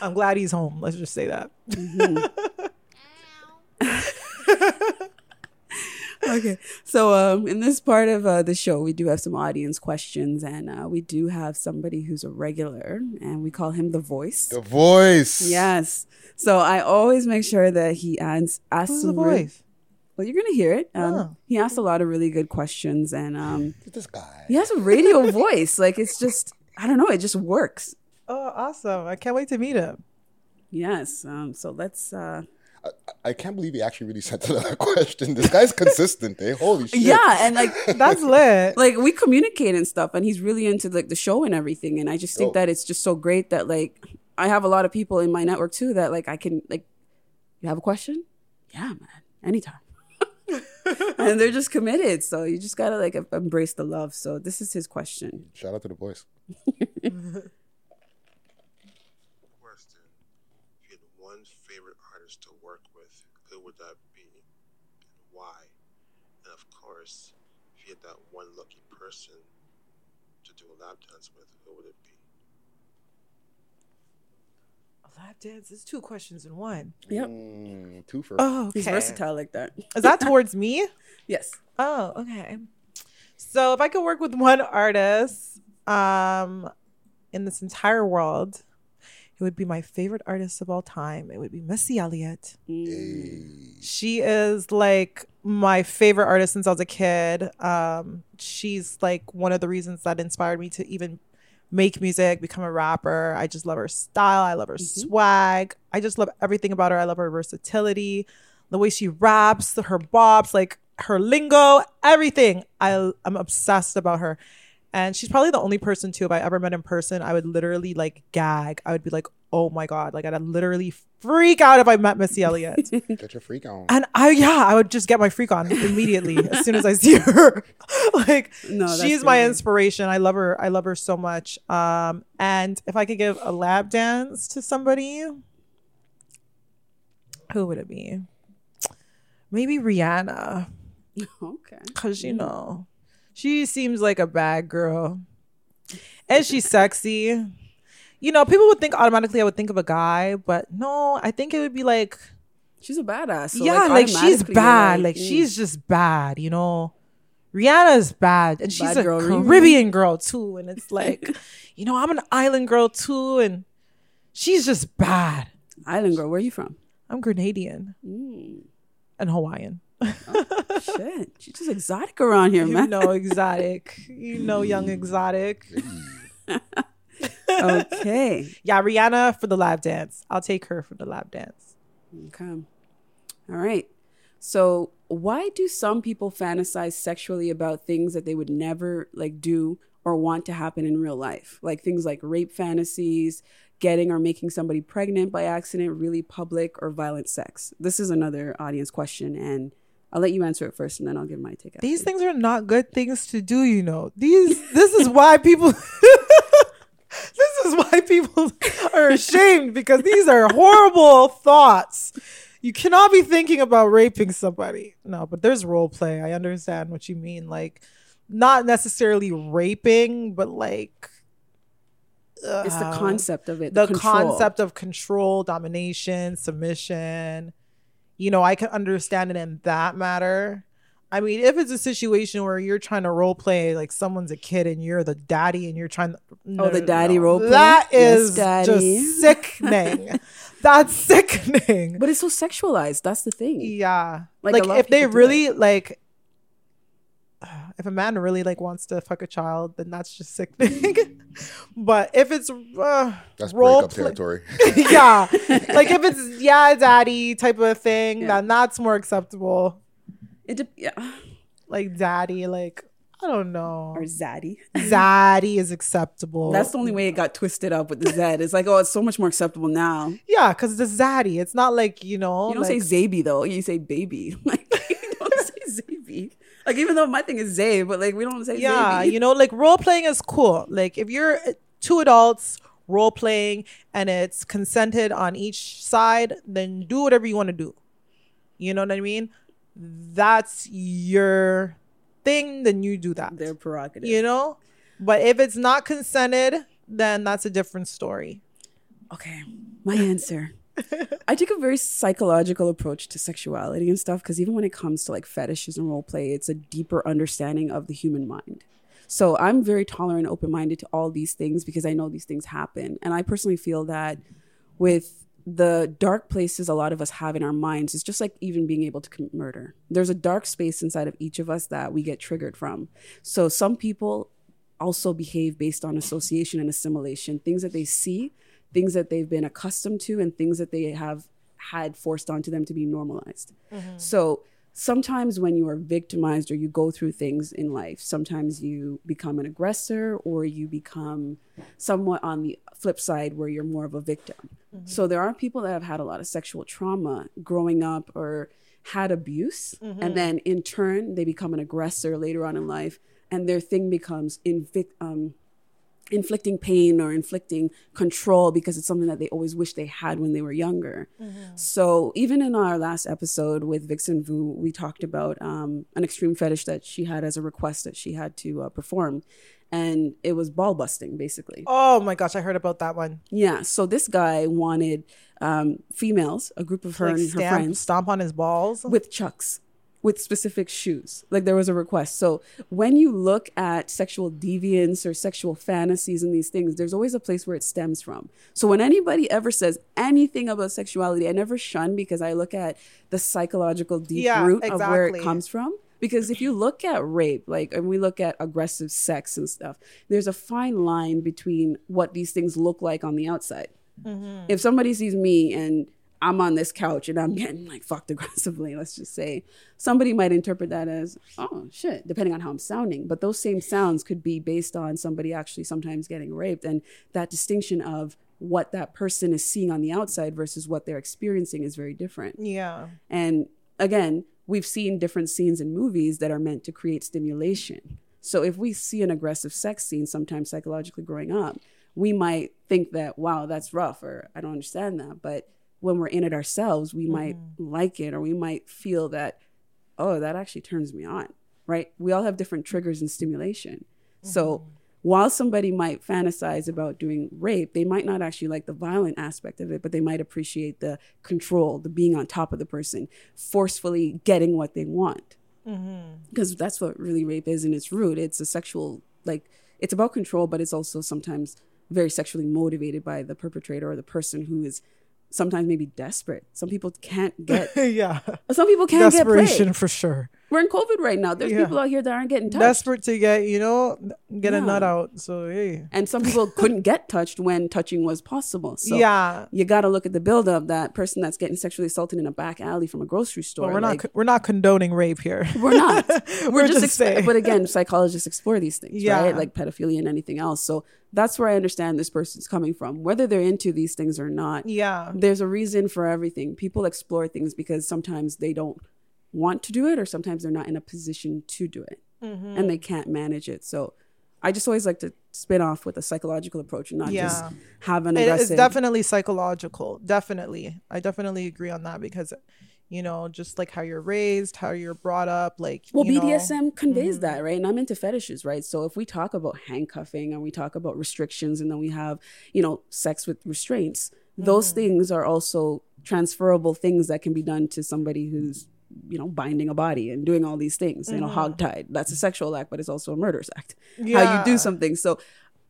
i'm glad he's home. Let's just say that okay, so um, in this part of uh, the show, we do have some audience questions, and uh, we do have somebody who's a regular, and we call him the voice. The voice. Yes. So I always make sure that he adds asks who's the some re- voice well, you're gonna hear it. Um, Oh. He asked a lot of really good questions, and um, This guy. he has a radio voice. Like it's just, I don't know, it just works. oh awesome i can't wait to meet him Yes. Um, so let's. Uh, I can't believe he actually really sent another question. This guy's consistent, eh? Holy shit. yeah, and like, That's lit. like we communicate and stuff, and he's really into like the show and everything. And I just think Oh. that it's just so great that like I have a lot of people in my network too that like I can like, you have a question? Yeah, man, anytime. and they're just committed, so you just gotta like embrace the love. So this is his question. Shout out to the voice. Question. If you had one favorite artist to work with, who would that be and why? And of course, if you had that one lucky person to do a lap dance with, who would it be? A lap dance is two questions in one. Yep, Mm, two for. Oh, he's versatile like that. Is that towards me? yes. Oh, okay. So if I could work with one artist um in this entire world, it would be my favorite artist of all time. It would be Missy Elliott. Hey. She is like my favorite artist since I was a kid. Um, she's like one of the reasons that inspired me to even make music, become a rapper. I just love her style. I love her swag. I just love everything about her. I love her versatility, the way she raps, her bops, like her lingo, everything. I I'm obsessed about her. And she's probably the only person too. If I ever met in person, I would literally like gag. I would be like, "Oh my god!" Like I'd literally freak out if I met Missy Elliott. Get your freak on. And I, yeah, I would just get my freak on immediately as soon as I see her. like, No, that's she's my really- inspiration. I love her. I love her so much. Um, and if I could give a lap dance to somebody, who would it be? Maybe Rihanna, Okay. because you know, she seems like a bad girl, and she's sexy. You know, people would think automatically I would think of a guy, but no, I think it would be like She's a badass. so, yeah, like, she's bad. Like, mm. she's just bad, you know. Rihanna's bad, and she's Bad a girl. Caribbean girl too. And it's like, you know, I'm an island girl too, and she's just bad. Island girl. Where are you from? I'm Grenadian Mm. and Hawaiian. Shit, she's just exotic around here, You man. You know, exotic. You know, young exotic. okay. Yeah, Rihanna for the lap dance. I'll take her for the lap dance. Okay. All right. So, why do some people fantasize sexually about things that they would never like do or want to happen in real life? Like things like rape fantasies, getting or making somebody pregnant by accident, really public or violent sex. This is another audience question and I'll let you answer it first and then I'll give my take. These after. things are not good things to do, you know. These this is why people This is why people are ashamed because these are horrible thoughts. You cannot be thinking about raping somebody. No, but there's role play. I understand what you mean. Like not necessarily raping, but like it's the uh, concept of it. the control. concept of control, domination, submission. You know, I can understand it in that matter. I mean, if it's a situation where you're trying to role play like someone's a kid and you're the daddy and you're trying to no, Oh, the daddy no. role play? that is Yes, daddy. just sickening. That's sickening. But it's so sexualized. That's the thing. Yeah. Like, Like, a lot of if they really like if a man really like wants to fuck a child, then that's just sickening. but if it's uh, That's role breakup play- territory. yeah. Like if it's yeah, daddy type of thing, Yeah. then that's more acceptable. It de- yeah. Like daddy, like I don't know. Or zaddy. Zaddy is acceptable. That's the only way it got twisted up with the Z. It's like, oh, it's so much more acceptable now. yeah, because it's zaddy. It's not like you know. You don't like, say Zaby though. You say baby. Like you don't say Zaby. Like even though my thing is Zay, but like we don't say yeah, Zaby. you know, like role playing is cool. Like if you're uh, two adults role playing and it's consented on each side, then do whatever you want to do. You know what I mean? That's your thing, then you do that. Their prerogative. you know? But if it's not consented, then that's a different story. Okay, my answer. I take a very psychological approach to sexuality and stuff because even when it comes to like fetishes and role play, it's a deeper understanding of the human mind. So I'm very tolerant open minded to all these things because I know these things happen. And I personally feel that with the dark places a lot of us have in our minds, it's just like even being able to commit murder. There's a dark space inside of each of us that we get triggered from. So some people also behave based on association and assimilation, things that they see, things that they've been accustomed to, and things that they have had forced onto them to be normalized. Mm-hmm. So sometimes when you are victimized or you go through things in life, sometimes you become an aggressor or you become somewhat on the flip side where you're more of a victim. Mm-hmm. So there are people that have had a lot of sexual trauma growing up or had abuse, mm-hmm. and then in turn they become an aggressor later on in life, and their thing becomes invic- um, inflicting pain or inflicting control because it's something that they always wish they had when they were younger. So even in our last episode with Vixen Vu, we talked about um, an extreme fetish that she had as a request that she had to uh, perform, and it was ball busting basically. Oh my gosh, I heard about that one. Yeah. So this guy wanted um, females, a group of her Like and her stamp, friends, stomp on his balls. with chucks with specific shoes. Like there was a request. So when you look at sexual deviance or sexual fantasies and these things there's always a place where it stems from. So when anybody ever says anything about sexuality i never shun because i look at the psychological deep Yeah, root of where it comes from. Because if you look at rape like and we look at aggressive sex and stuff there's a fine line between what these things look like on the outside. Mm-hmm. If somebody sees me and I'm on this couch and I'm getting like fucked aggressively, let's just say, somebody might interpret that as, oh shit, depending on how I'm sounding. But those same sounds could be based on somebody actually sometimes getting raped. And that distinction of what that person is seeing on the outside versus what they're experiencing is very different. yeah. And again, we've seen different scenes in movies that are meant to create stimulation. So if we see an aggressive sex scene, sometimes psychologically growing up, we might think that, wow, that's rough, or I don't understand that. But when we're in it ourselves, we might mm-hmm. like it, or we might feel that, oh, that actually turns me on, right? We all have different triggers and stimulation. So mm-hmm. while somebody might fantasize about doing rape, they might not actually like the violent aspect of it, but they might appreciate the control, the being on top of the person, forcefully getting what they want. Mm-hmm. Because that's what really rape is in its root. It's a sexual, like, it's about control, but it's also sometimes very sexually motivated by the perpetrator or the person who is sometimes maybe desperate. Some people can't get. yeah. some people can't get Desperation for sure. We're in COVID right now. There's Yeah. people out here that aren't getting touched. Desperate to get, you know, get a nut out. So hey. and some people couldn't get touched when touching was possible. So yeah. you got to look at the build buildup. That person that's getting sexually assaulted in a back alley from a grocery store. But we're not like, co- we're not condoning rape here. We're not. We're, We're just, just exp- but again, psychologists explore these things, Yeah. right? Like pedophilia and anything else. So that's where I understand this person's coming from. Whether they're into these things or not, yeah. there's a reason for everything. People explore things because sometimes they don't want to do it, or sometimes they're not in a position to do it, Mm-hmm. and they can't manage it. So I just always like to spin off with a psychological approach and not just have an aggressive. it's definitely psychological. Definitely. I definitely agree on that because you know, just like how you're raised, how you're brought up, like Well, you know- Mm-hmm. BDSM conveys that, right? And I'm into fetishes, right? So if we talk about handcuffing and we talk about restrictions and then we have, you know, sex with restraints, those Mm-hmm. things are also transferable things that can be done to somebody who's, you know, binding a body and doing all these things, you know, hogtied. That's a sexual act, but it's also a murderous act. How you do something. So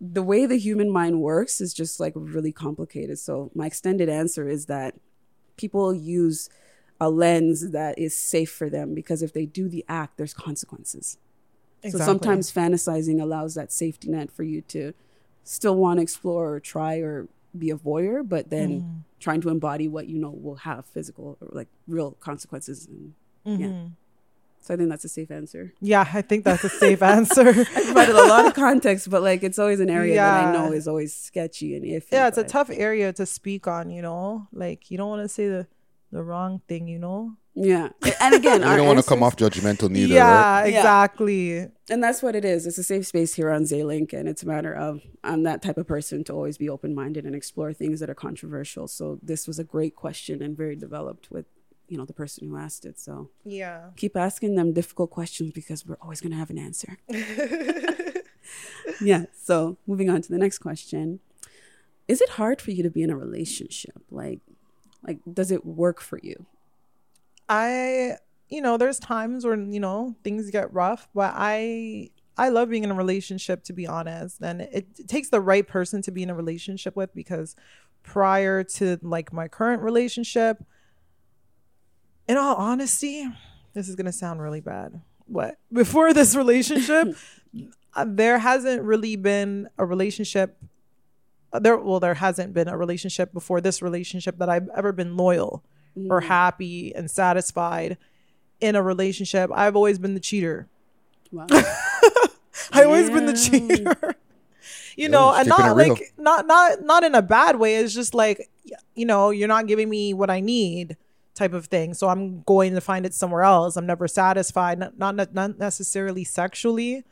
the way the human mind works is just like really complicated. So my extended answer is that people use a lens that is safe for them because if they do the act, there's consequences. So sometimes fantasizing allows that safety net for you to still want to explore or try or be a voyeur, but then Mm-hmm. trying to embody what you know will have physical or like real consequences. And, Mm-hmm. Yeah. So I think that's a safe answer. Yeah, I think that's a safe answer. I provided a lot of context, but like it's always an area that I know is always sketchy and iffy. yeah, it's a tough area to speak on, you know? Like you don't want to say the the wrong thing, you know? Yeah, and again, I don't want to come off judgmental neither, yeah, right? Yeah. exactly. and that's what it is. It's a safe space here on Zaelink, and it's a matter of I'm that type of person to always be open minded and explore things that are controversial. So this was a great question and very developed with you know the person who asked it. So Yeah. keep asking them difficult questions because we're always going to have an answer. yeah. So moving on to the next question, is it hard for you to be in a relationship? Like, like does it work for you? I, you know, there's times when, you know, things get rough, but I I love being in a relationship to be honest. And it, it takes the right person to be in a relationship with because prior to like my current relationship, in all honesty, this is going to sound really bad. What? Before this relationship, uh, there hasn't really been a relationship uh, there well there hasn't been a relationship before this relationship that I've ever been loyal or happy and satisfied in a relationship. I've always been the cheater. Wow. I always been the cheater. you know, and not it real. like not not not in a bad way. It's just like you know, you're not giving me what I need type of thing. So I'm going to find it somewhere else. I'm never satisfied, not not, not necessarily sexually,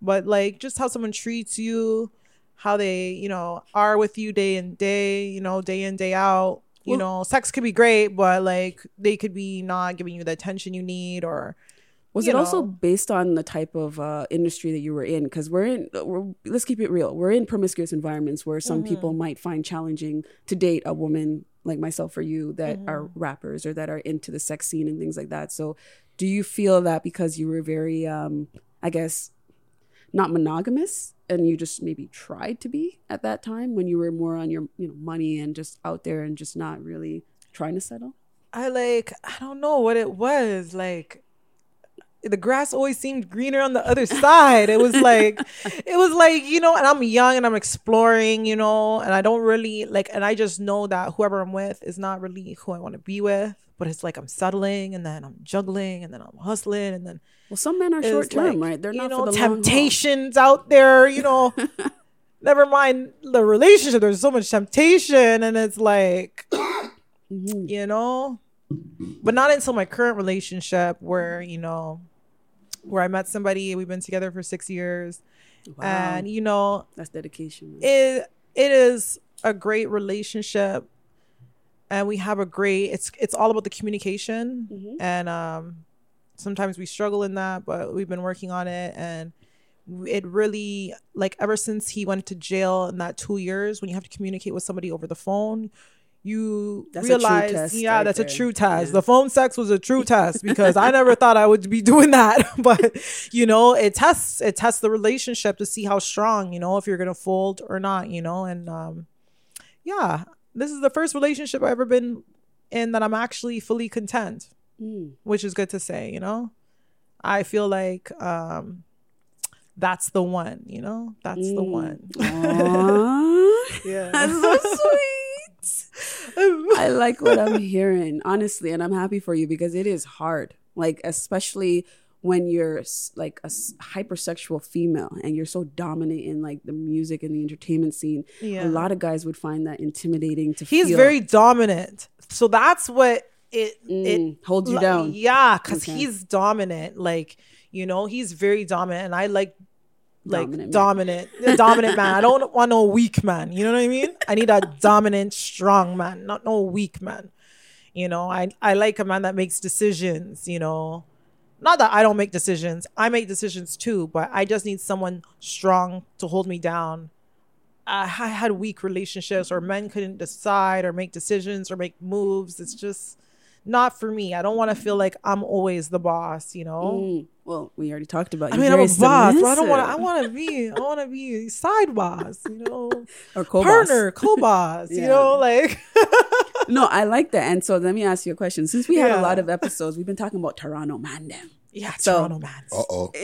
but like just how someone treats you, how they, you know, are with you day in day, you know, day in day out. You Well- know, sex could be great, but like they could be not giving you the attention you need or Was you it also based on the type of uh, industry that you were in? Because we're in, we're, let's keep it real. We're in promiscuous environments where some people might find challenging to date a woman like myself or you that are rappers or that are into the sex scene and things like that. So, do you feel that because you were very, um, I guess, not monogamous and you just maybe tried to be at that time when you were more on your you know money and just out there and just not really trying to settle? I like I don't know what it was like the grass always seemed greener on the other side. It was like it was like, you know, and I'm young and I'm exploring, you know, and I don't really like and I just know that whoever I'm with is not really who I want to be with, but it's like I'm settling and then I'm juggling and then I'm hustling and then Well, some men are short term, like, right? They're not, you know, for the long temptations out there, you know. Never mind the relationship. There's so much temptation, and it's like, Mm-hmm. you know, but not until my current relationship, where you know, where I met somebody. We've been together for six years, Wow. and you know, That's dedication. it it is a great relationship and we have a great it's it's all about the communication Mhm. and um sometimes we struggle in that but we've been working on it and it really like ever since he went to jail in that two years when you have to communicate with somebody over the phone you That's realize test yeah right that's there. a true test Yeah. the phone sex was a true test because i never thought i would be doing that but you know it tests it tests the relationship to see how strong you know if you're gonna fold or not you know and um yeah this is the first relationship I've ever been in that I'm actually fully content, Mm. which is good to say, you know? I feel like um that's the one, you know? That's the Mm. one. Yeah. That's so sweet. I like what I'm hearing, honestly, and I'm happy for you because it is hard. Like, especially when you're like a hypersexual female and you're so dominant in like the music and the entertainment scene. Yeah. A lot of guys would find that intimidating to He's feel. very dominant. So that's what it it Mm, holds you down. Yeah, because Okay. he's dominant. Like, you know, he's very dominant. And I like like Dominant dominant dominant man. I don't want no weak man. You know what I mean? I need a dominant, strong man, not no weak man. You know, I I like a man that makes decisions, you know. Not that I don't make decisions. I make decisions too, but I just need someone strong to hold me down. I, I had weak relationships or men couldn't decide or make decisions or make moves. It's just not for me. I don't want to feel like I'm always the boss, you know? Mm, well, we already talked about. I you're mean, I'm a very boss, but I don't want to. I want to be. I want to be side boss, you know, or co-boss. partner, co-boss. You know, like No, I like that. And so let me ask you a question. Since we had Yeah. a lot of episodes, we've been talking about Toronto man them. yeah, So- Toronto man. Uh oh.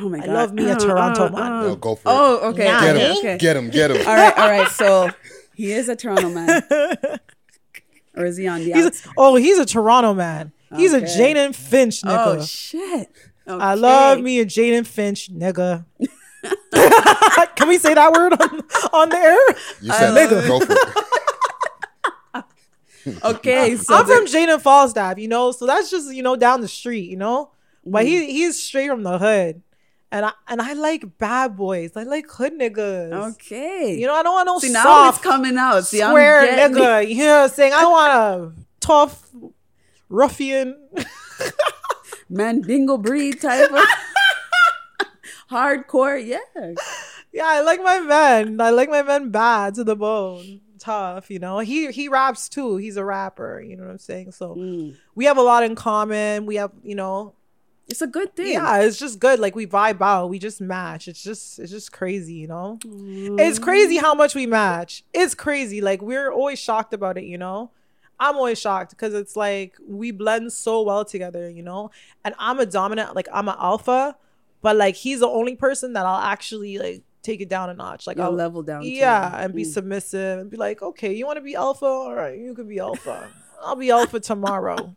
Oh my I god. love me a Toronto man. No, go for Oh, okay. Yeah. it. okay, Get him. okay. Get him. Get him. All right, all right. So he is a Toronto man. Or is he on the He's a, oh, he's a Toronto man. He's a Jane and Finch nigga. Oh shit. I love me a Jane and Finch nigga. Can we say that word on, on the air? You said Nigga. go for it. Okay, so I'm from Jane and Falstaff, you know, so that's just you know down the street, you know. But Mm. he he's straight from the hood, and I and I like bad boys. I like hood niggas. okay. You know, I don't want no See now soft it's coming out. See, square I'm getting nigga. You know what I'm saying? I want a tough ruffian. mandingo breed type of hardcore. Yeah. Yeah, I like my men. I like my men bad to the bone. Tough, you know. He he raps too. He's a rapper. You know what I'm saying? So Mm. we have a lot in common. We have, you know, It's a good thing. yeah, it's just good. Like we vibe out. We just match. It's just it's just crazy, you know. It's crazy how much we match. It's crazy. Like we're always shocked about it, you know. I'm always shocked because it's like we blend so well together, you know. And I'm a dominant, like I'm an alpha, but like he's the only person that I'll actually like take it down a notch. Like You'll I'll level down. yeah, it. and be Mm. submissive and be like, okay, you want to be alpha? All right, you could be alpha. I'll be alpha tomorrow.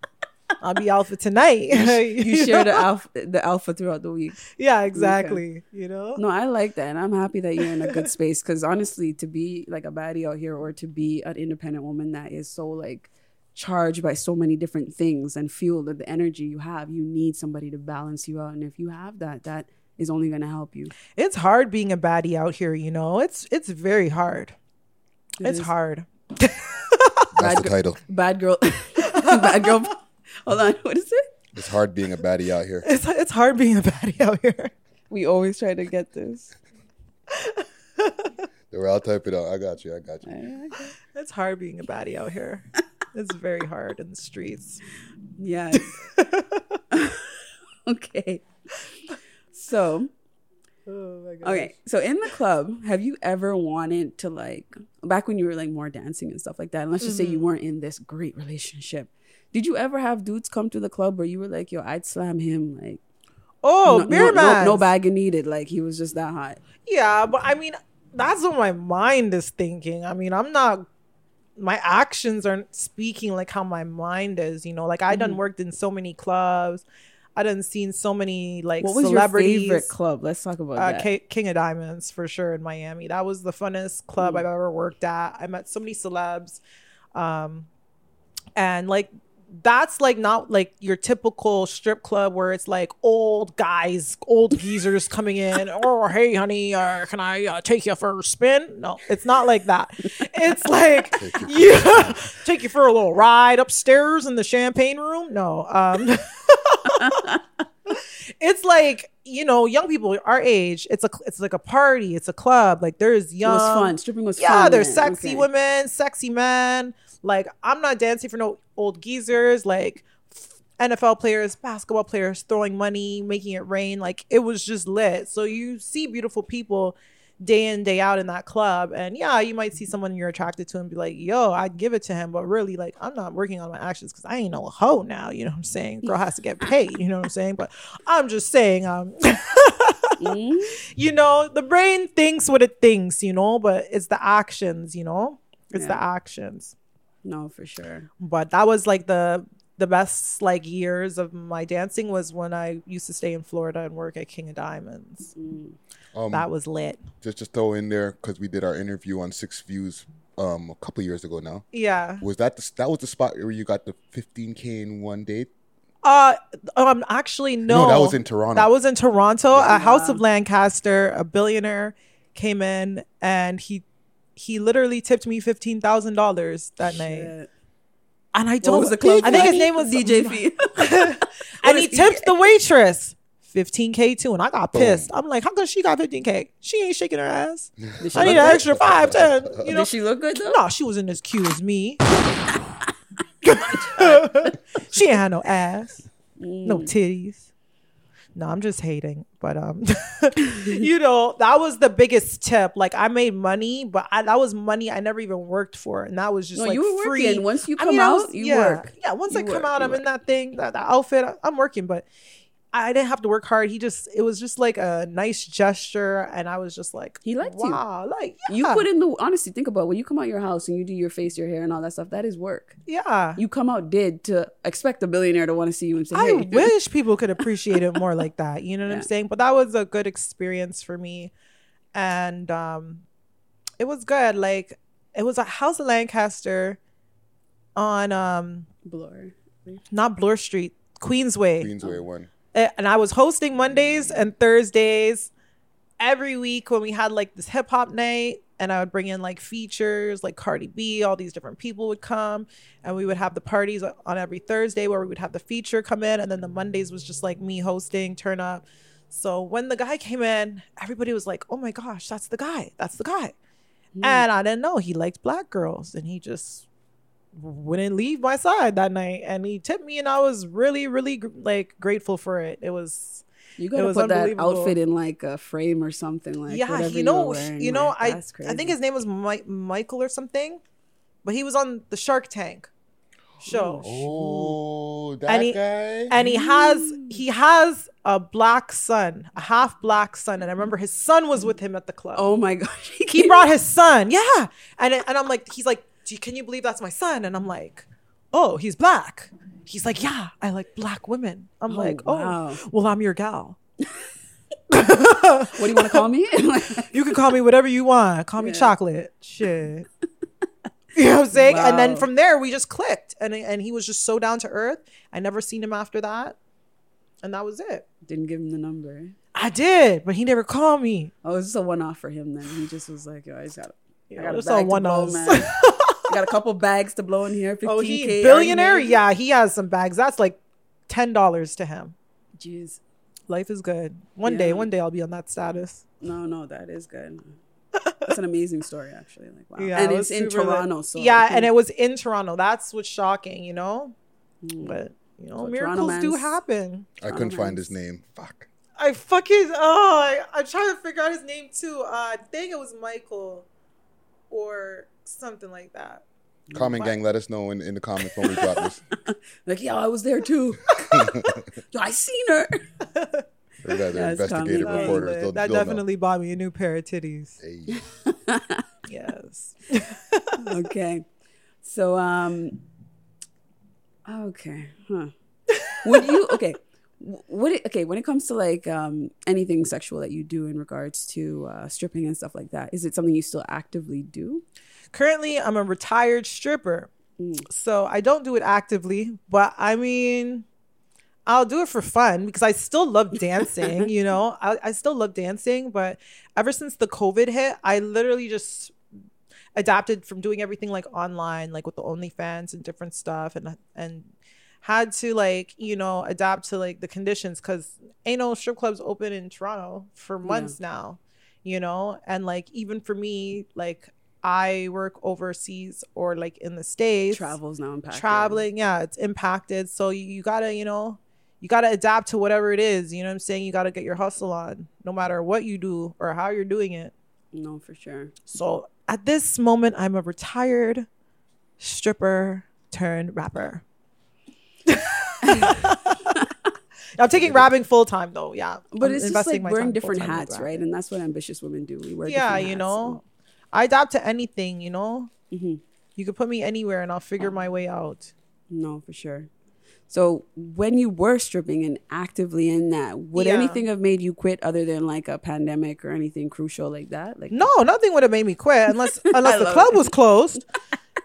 I'll be alpha tonight. You share the alpha, the alpha throughout the week. Yeah, exactly. You know? No, I like that, and I'm happy that you're in a good space. Because honestly, to be like a baddie out here, or to be an independent woman that is so like charged by so many different things and fueled with the energy you have, you need somebody to balance you out. And if you have that, that is only going to help you. It's hard being a baddie out here, you know? It's it's very hard. It it's is. hard. That's the title. Bad girl, bad girl. Hold on, what is it? It's hard being a baddie out here. It's it's hard being a baddie out here. We always try to get this. I'll type it out. I got you. I got you. It's hard being a baddie out here. It's very hard in the streets. Yes. okay. So, Oh my god. okay. So in the club, have you ever wanted to like back when you were like more dancing and stuff like that? And let's just say Mm-hmm. you weren't in this great relationship. Did you ever have dudes come to the club where you were like, "Yo, I'd slam him like Oh, no, beer no, no, no bagging needed, like he was just that hot." Yeah, but I mean, that's what my mind is thinking. I mean, I'm not. My actions aren't speaking like how my mind is. You know, like I Mm-hmm. done worked in so many clubs. I done seen so many like What was your favorite club? Let's talk about uh, that. K- King of Diamonds for sure in Miami. That was the funnest club Mm. I've ever worked at. I met so many celebs, um, and like that's like not like your typical strip club where it's like old guys, old geezers coming in. Oh, hey, honey, uh, can I uh, take you for a spin? No, it's not like that. It's like yeah, take you for a little ride upstairs in the champagne room. No, um, it's like you know young people our age it's a it's like a party it's a club like there's young, It young was fun. Stripping was yeah fun. there's then. sexy Okay. women sexy men like i'm not dancing for no old geezers like NFL players, basketball players throwing money, making it rain. Like it was just lit. So you see beautiful people day in day out in that club. And yeah you might see someone you're attracted to and be like yo i'd give it to him. But really like i'm not working on my actions because i ain't no hoe now. You know what i'm saying? Girl has to get paid. You know what i'm saying? But i'm just saying um you know the brain thinks what it thinks you know? But it's the actions you know? It's the actions No, for sure. but that was like the the best like years of my dancing was when I used to stay in Florida and work at King of Diamonds. Um, That was lit. just just throw in there because we did our interview on Six Views um a couple years ago now. Yeah. Was that the that was the spot where you got the 15k in one day? Uh um actually no. No, that was in Toronto. That was in Toronto. A House of Lancaster, a billionaire came in and he he literally tipped me fifteen thousand dollars that night. And I What don't was the club? I think his name was DJ fee. and he tipped the waitress 15k too and i got pissed i'm like how come she got 15k she ain't shaking her ass i need an good? extra 5 10 you know Did she look good though? no she wasn't as cute as me she ain't had no ass no mm. titties no i'm just hating but um you know that was the biggest tip like i made money but I, that was money i never even worked for and that was just No, like you were free working. Once you I come mean, out, was- you yeah, work. Yeah, once You I come work, out, I'm in that thing, that, that outfit. I'm working, but I didn't have to work hard. He just, it was just like a nice gesture, and I was just like, He liked you. wow, like yeah, You put in the honestly think about when you come out your house and you do your face, your hair, and all that stuff. That is work. yeah. You come out did to expect a billionaire to want to see you and say, I "Hey, wish people could appreciate it more like that. You know what Yeah. I'm saying? But that was a good experience for me, and um, it was good. Like it was a House of Lancaster on um, Bloor." not Bloor Street, Queensway. Queensway one. Uh, and I was hosting Mondays and Thursdays every week when we had like this hip hop night. And I would bring in like features like Cardi B, all these different people would come. And we would have the parties on every Thursday where we would have the feature come in. And then the Mondays was just like me hosting, turn up. So when the guy came in, everybody was like, oh my gosh, that's the guy. That's the guy. And I didn't know he liked black girls. And he just wouldn't leave my side that night. And he tipped me. And I was really, really like grateful for it. It was. You gotta put that outfit in like a frame or something. Like yeah, whatever you know, were wearing, you know, like, I I think his name was Mi- Michael or something, but he was on the Shark Tank show, Oh, oh that And he- guy. and he has he mm. has a black son, a half black son, and I remember his son was with him at the club. Oh my gosh, he brought his son, yeah, and it- and I'm like, he's like, Do you, can you believe that's my son? And I'm like, oh, he's black. He's like, yeah, I like black women. I'm oh, like, oh, wow. oh, well, I'm your gal. What do you want to call me? You can call me whatever you want. Call me chocolate. Shit. You know what I'm saying? And then from there, we just clicked, and and he was just so down to earth. I never seen him after that, and that was it. Didn't give him the number. I did, but he never called me. Oh, it was just a one off for him. Then he just was like, "Yo, I just got, I got a it's bag a to blow, one-offs. man. I got a couple bags to blow in here. 15K. Oh, he billionaire? Yeah, he has some bags. That's like ten dollars to him. Jeez. Life is good. One day, one day, I'll be on that status. No, no, that is good. That's an amazing story, actually. Like, wow. Yeah, and it it's was in super lit. Toronto. So yeah, and it was in Toronto. That's what's shocking, you know. But you know, So miracles do mans- happen. I couldn't find his name. Fuck. I fucking oh I, I'm trying to figure out his name too. Uh I think it was Michael or something like that. Comment gang, let us know in, in the comments when we drop this. like, yeah, I was there too. Yo, I seen her. Or rather, That's investigative comedy. reporters. That They'll, that they'll know. definitely bought me a new pair of titties. Hey. Yes. okay. So, um, okay, huh? Would you okay? What it, okay when it comes to like um anything sexual that you do in regards to uh, stripping and stuff like that? Is it something you still actively do? Currently I'm a retired stripper. So I don't do it actively, but I mean I'll do it for fun because I still love dancing, you know. I, I still love dancing, but ever since the COVID hit, I literally just adapted from doing everything like online, like with the OnlyFans and different stuff, and and had to like you know adapt to like the conditions because ain't no strip clubs open in Toronto for months now, you know, and like even for me, like I work overseas or like in the states, Travels now impacted. traveling, yeah, it's impacted. So you, you gotta you know you gotta adapt to whatever it is. You know what I'm saying? You gotta get your hustle on, no matter what you do or how you're doing it. No, for sure. So at this moment, I'm a retired stripper turned rapper. I'm taking rapping full time though. Yeah, But I'm it's just like wearing different hats, right? And that's what ambitious women do. We wear Yeah, different you know, I adapt to anything. You know, Mhm. you could put me anywhere and I'll figure my way out. No, for sure. So when you were stripping and actively in that, would Yeah. anything have made you quit other than like a pandemic or anything crucial like that? Like No, nothing would have made me quit unless unless the club it. was closed.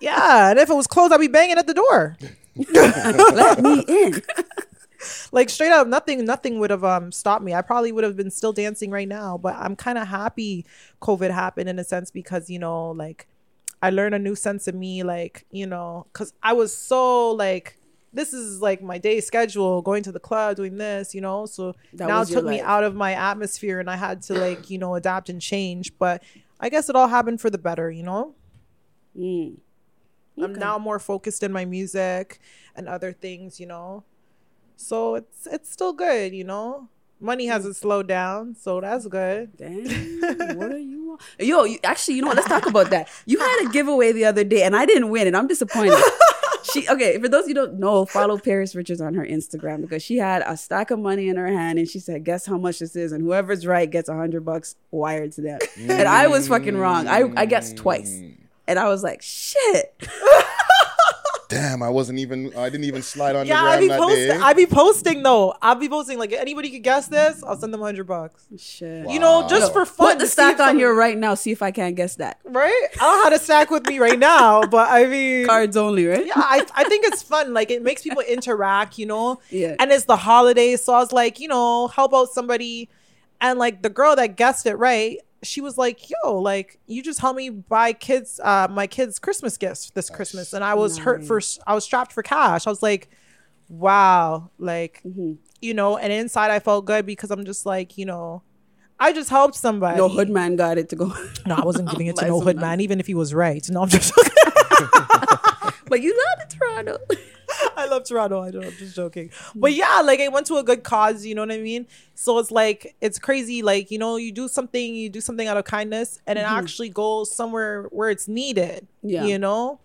Yeah, and if it was closed, I'd be banging at the door. let me in. Like straight up nothing nothing would have um stopped me. I probably would have been still dancing right now but i'm kind of happy covid happened in a sense because you know like i learned a new sense of me like you know because i was so like this is like my day schedule going to the club doing this you know? So That now it was your took me out of my atmosphere and i had to like you know adapt and change but i guess it all happened for the better you know? Mm. I'm now more focused in my music and other things, you know. So it's it's still good, you know. Money mm. hasn't slowed down, so that's good. Damn, what are you? on? Yo, you, actually, you know what? Let's talk about that. You had a giveaway the other day, and I didn't win, and I'm disappointed. she okay. For those of you who don't know, follow Paris Richards on her Instagram because she had a stack of money in her hand, and she said, "Guess how much this is?" And whoever's right gets a hundred bucks wired to them. And I was fucking wrong. I I guessed twice, mm. and I was like, "Shit." Damn, I wasn't even. I didn't even slide on Yeah, the I gram be that posting. day. I be posting though. I'll be posting like anybody could guess this. I'll send them hundred bucks. Shit. You know, just for fun. Put the stack if on some- here right now. See if I can't guess that. right? I don't have a stack with me right now, but I mean, Cards only, right? yeah, I, I think it's fun. Like it makes people interact, you know. Yeah. And it's the holidays, so I was like, you know, help out somebody. And like the girl that guessed it right, she was like, "Yo, like you just helped me buy kids, uh, my kids' Christmas gifts this Christmas." And I was hurt for, I was strapped for cash. I was like, "Wow, like Mm-hmm. you know." And inside, I felt good because I'm just like, you know, I just helped somebody. No hood man got it to go. No, I wasn't giving it to no hood man, even if he was right. No, I'm just. But you love Toronto. I love Toronto. I don't. I'm just joking. But yeah, like I went to a good cause. You know what I mean? So it's like it's crazy. Like you know, you do something, you do something out of kindness, and it actually goes somewhere where it's needed. Yeah. You know.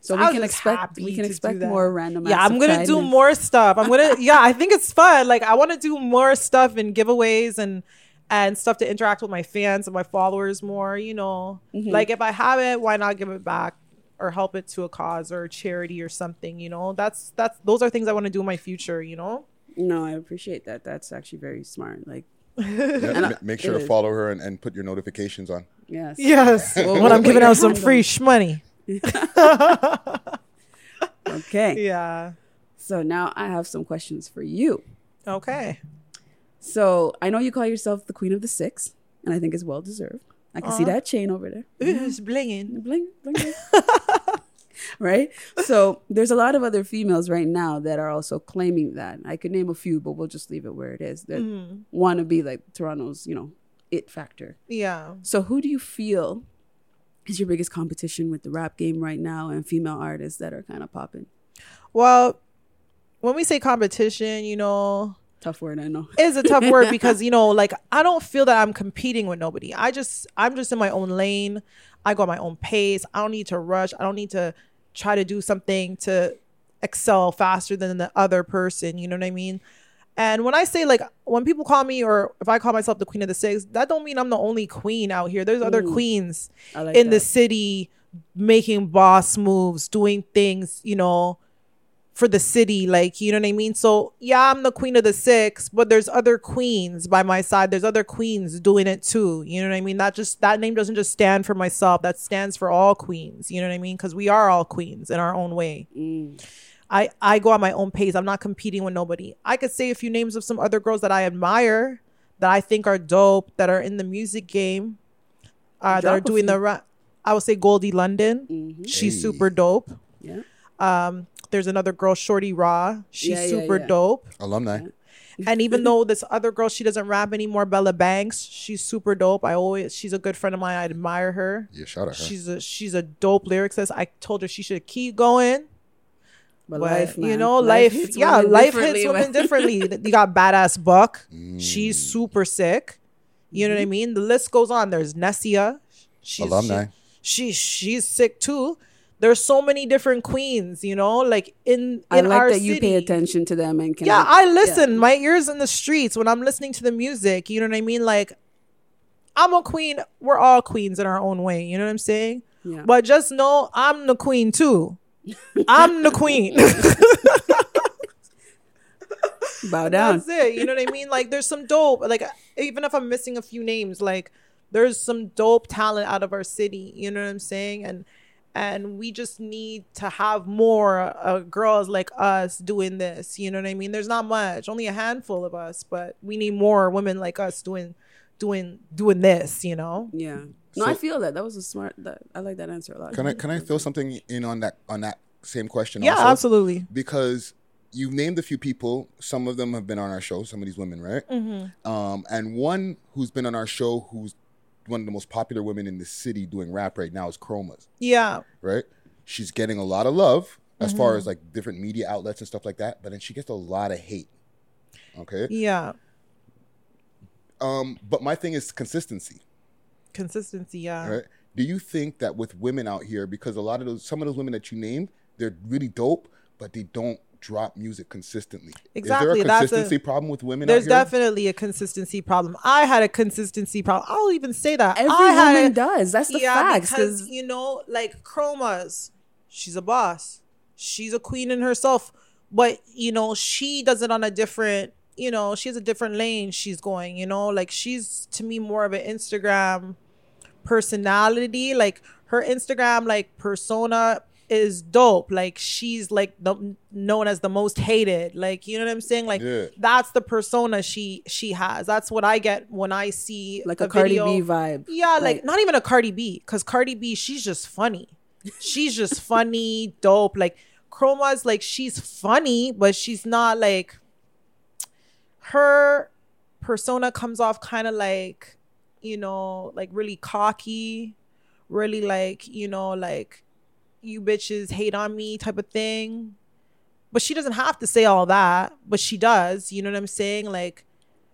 So I we can expect we can to do expect more random. Yeah, I'm gonna do more stuff. I'm gonna. yeah, I think it's fun. Like I want to do more stuff and giveaways and and stuff to interact with my fans and my followers more. You know, Mm-hmm. like if I have it, why not give it back? Or help it to a cause or a charity or something, you know. That's that's those are things I want to do in my future, you know. No, I appreciate that. That's actually very smart. Like, Yeah, And make sure to is. follow her and, and put your notifications on. yes. Yes, Well, when I'm giving out some free on- shmoney. Okay. Yeah. So now I have some questions for you. Okay. So I know you call yourself the Queen of the Six, and I think it's well deserved. I can see uh-huh. that chain over there. Ooh, it's blinging. Bling, bling, bling. right? So there's a lot of other females right now that are also claiming that. I could name a few, but we'll just leave it where it is. That mm-hmm. want to be like Toronto's, you know, it factor. Yeah. So who do you feel is your biggest competition with the rap game right now and female artists that are kind of popping? Well, when we say competition, you know, Tough word, I know. is a tough word because you know like i don't feel that i'm competing with nobody. I just i'm just in my own lane. I go at my own pace. I don't need to rush. I don't need to try to do something to excel faster than the other person. You know what i mean? And when i say like when people call me or if i call myself the queen of the six that don't mean i'm the only queen out here. There's other mm. queens like in the city making boss moves doing things you know for the city like you know what i mean? So yeah i'm the queen of the six but there's other queens by my side. There's other queens doing it too you know what i mean? That just that name doesn't just stand for myself. That stands for all queens you know what i mean? Because we are all queens in our own way. I i go at my own pace. I'm not competing with nobody. I could say a few names of some other girls that i admire that i think are dope that are in the music game uh, that are doing the few. ra- i would say goldie london. She's Hey. super dope. Yeah. um, there's another girl, Shorty Raw. She's Yeah, yeah, super yeah. dope. Alumni. And even though this other girl, she doesn't rap anymore, Bella Banks, she's super dope. I always, she's a good friend of mine. I admire her. Yeah, shout out her. She's a she's a dope lyricist. I told her she should keep going. But, But life, you know, life, hits yeah, women life hits women differently. you got badass Buck. Mm. She's super sick. You know what I mean? The list goes on. There's Nessia. She's, Alumni. She, she she's sick too. There's so many different queens, you know, like in, in I like our that you pay attention to them and can. Yeah, I listen. My ears in the streets when I'm listening to the music. You know what I mean? Like, I'm a queen. We're all queens in our own way. You know what I'm saying? Yeah. But just know I'm the queen too. I'm the queen. bow down. That's it. You know what I mean? Like, there's some dope. Like, even if I'm missing a few names, like, there's some dope talent out of our city. You know what I'm saying? And and we just need to have more uh, girls like us doing this. You know what I mean? There's not much, only a handful of us, but we need more women like us doing doing doing this. You know? Yeah. No, So- I feel that. That was a smart. That I like that answer a lot. Can I can I throw something in on that on that same question? Yeah, also? absolutely. Because you've named a few people. Some of them have been on our show. Some of these women, right? Mm-hmm. Um, and one who's been on our show, who's one of the most popular women in the city doing rap right now, is Chromas. Yeah. Right? She's getting a lot of love as Mm-hmm. far as like different media outlets and stuff like that. But then she gets a lot of hate. Okay. Yeah. Um, but my thing is consistency. Consistency. Yeah. right? Do you think that with women out here, because a lot of those, some of those women that you named, they're really dope, but they don't drop music consistently. Exactly, Is there a that's a- consistency problem with women There's out here? definitely a consistency problem. I had a consistency problem. I'll even say that. Every I had woman a- does. That's the facts. because Because you know, like Chromas, she's a boss. She's a queen in herself, but you know, she does it on a different. You know, she has a different lane she's going. You know, like she's to me more of an Instagram personality. Like her Instagram like persona is dope. Like she's like the known as the most hated. Like you know what I'm saying? Like Yeah. that's the persona she she has. That's what I get when I see like a, Cardi video. B vibe. Yeah, like, Like- not even a Cardi B, because Cardi B, she's just funny. She's just funny, dope. Like Chroma's like she's funny, but she's not like her persona comes off kind of like, you know, like really cocky, really like, you know, like you bitches hate on me type of thing. But she doesn't have to say all that, but she does. You know what I'm saying? Like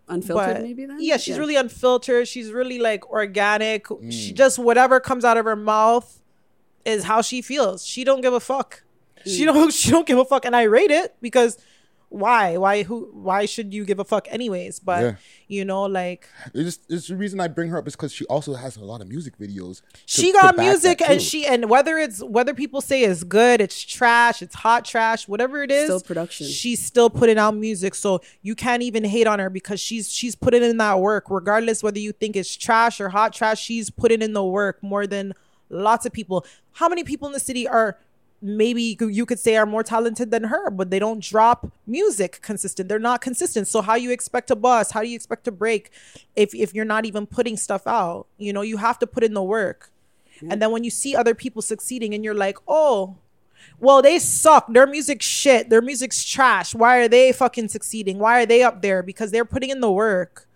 Unfiltered, but- maybe then. Yeah, she's really unfiltered. She's really like organic. Mm. She just whatever comes out of her mouth is how she feels. She don't give a fuck. Mm. She don't she don't give a fuck and I rate it because why? Why who why should you give a fuck anyways? But Yeah. you know like It's just it's the reason I bring her up is because she also has a lot of music videos. to- she got music and she and whether it's whether people say it's good, it's trash, it's hot trash, whatever it is, Still production. She's still putting out music, so you can't even hate on her because she's she's putting in that work, regardless whether you think it's trash or hot trash. She's putting in the work more than lots of people. How many people in the city are? Maybe you could- say are more talented than her, but they don't drop music consistent. They're not consistent. So how do you expect to bust? How do you expect to break if if you're not even putting stuff out? You know, you have to put in the work. And then when you see other people succeeding and you're like, oh, well, they suck. Their music's shit. Their music's trash. Why are they fucking succeeding? Why are they up there? Because they're putting in the work.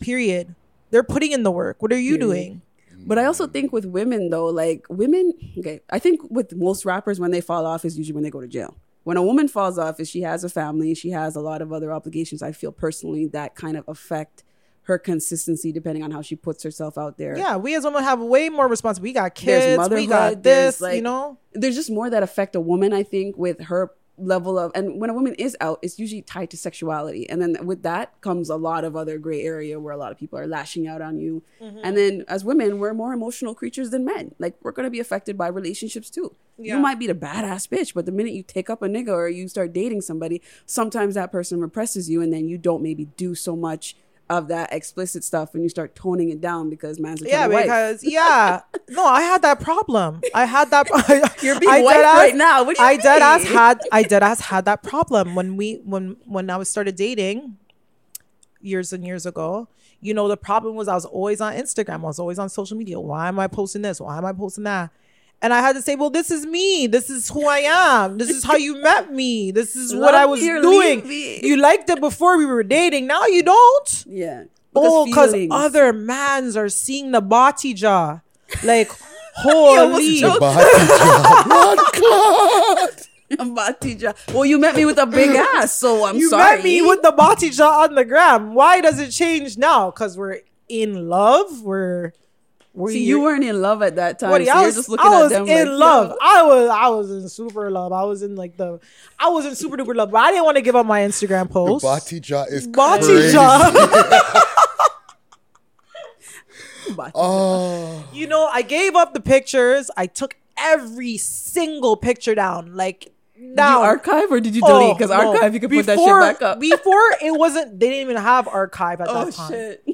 Period. They're putting in the work. What are you Period. doing? But I also think with women though, like women, okay, I think with most rappers when they fall off is usually when they go to jail. When a woman falls off is she has a family, she has a lot of other obligations. I feel personally that kind of affect her consistency depending on how she puts herself out there. Yeah, we as women have way more responsibility. We got kids. We got this. like, you know. there's just more that affect a woman. I think with her level of, and when a woman is out, it's usually tied to sexuality, and then with that comes a lot of other gray area where a lot of people are lashing out on you. Mm-hmm. And then as women, we're more emotional creatures than men. Like we're gonna be affected by relationships too. Yeah. You might be the badass bitch, but the minute you take up a nigga or you start dating somebody, sometimes that person represses you, and then you don't maybe do so much of that explicit stuff, and you start toning it down because man's a Yeah, wife. because yeah, no, I had that problem. I had that. You're being I white right now. What do you I dead ass had. I dead ass had that problem when we when when I was started dating years and years ago. You know, the problem was I was always on Instagram. I was always on social media. Why am I posting this? Why am I posting that? And I had to say, well, this is me. This is who I am. This is how you met me. This is what I was doing. You liked it before we were dating. Now you don't. yeah. Oh, because other mans are seeing the body jaw. Like, holy. choked. Blood clot. Batija. Well, you met me with a big ass, so I'm you sorry. You met me with the body jaw on the gram. Why does it change now? Because we're in love. Where, where See, you weren't in love at that time. Buddy, so I you're was, just looking I at was them in like, love. yo. I was I was in super love. I was in like the I was in super duper love, but I didn't want to give up my Instagram The post. Bati jaw is Bati crazy. jaw. But- Oh, you know, I gave up the pictures. I took every single picture down. Like Did you now archive or did you delete? Because Oh, no. archive, you can put that shit back up. Before it wasn't, they didn't even have archive at oh that time. shit!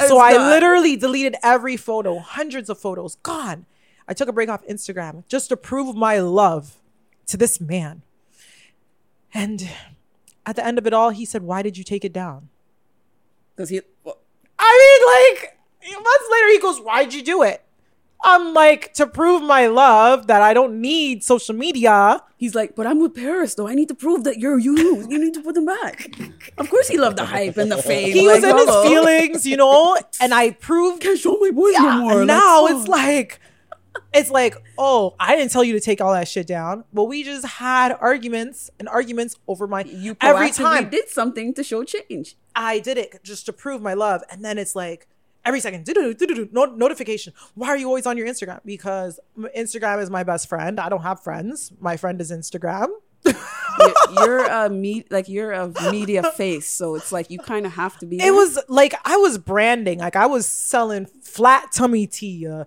So It's I literally deleted every photo, hundreds of photos, gone. I took a break off Instagram just to prove my love to this man. And at the end of it all, he said, Why did you take it down? because he. well, I mean, like, months later, he goes, Why'd you do it? I'm like, to prove my love that I don't need social media. He's like, but I'm with Paris though. I need to prove that you're you. You need to put them back. Of course, he loved the hype and the fame. He like, was in hello. his feelings, you know, and I proved Can't show my boys Yeah, no more. now Like, it's like it's like oh i didn't tell you to take all that shit down but we just had arguments and arguments over my you every time did something to show change. i did it just to prove my love and then it's like every second. Do-do-do, do-do-do, no- notification. Why are you always on your instagram? Because instagram is my best friend. I don't have friends. My friend is instagram. You're, you're a me like you're a media face, so it's like you kind of have to be. it there. was like i was branding. Like i was selling flat tummy tea uh,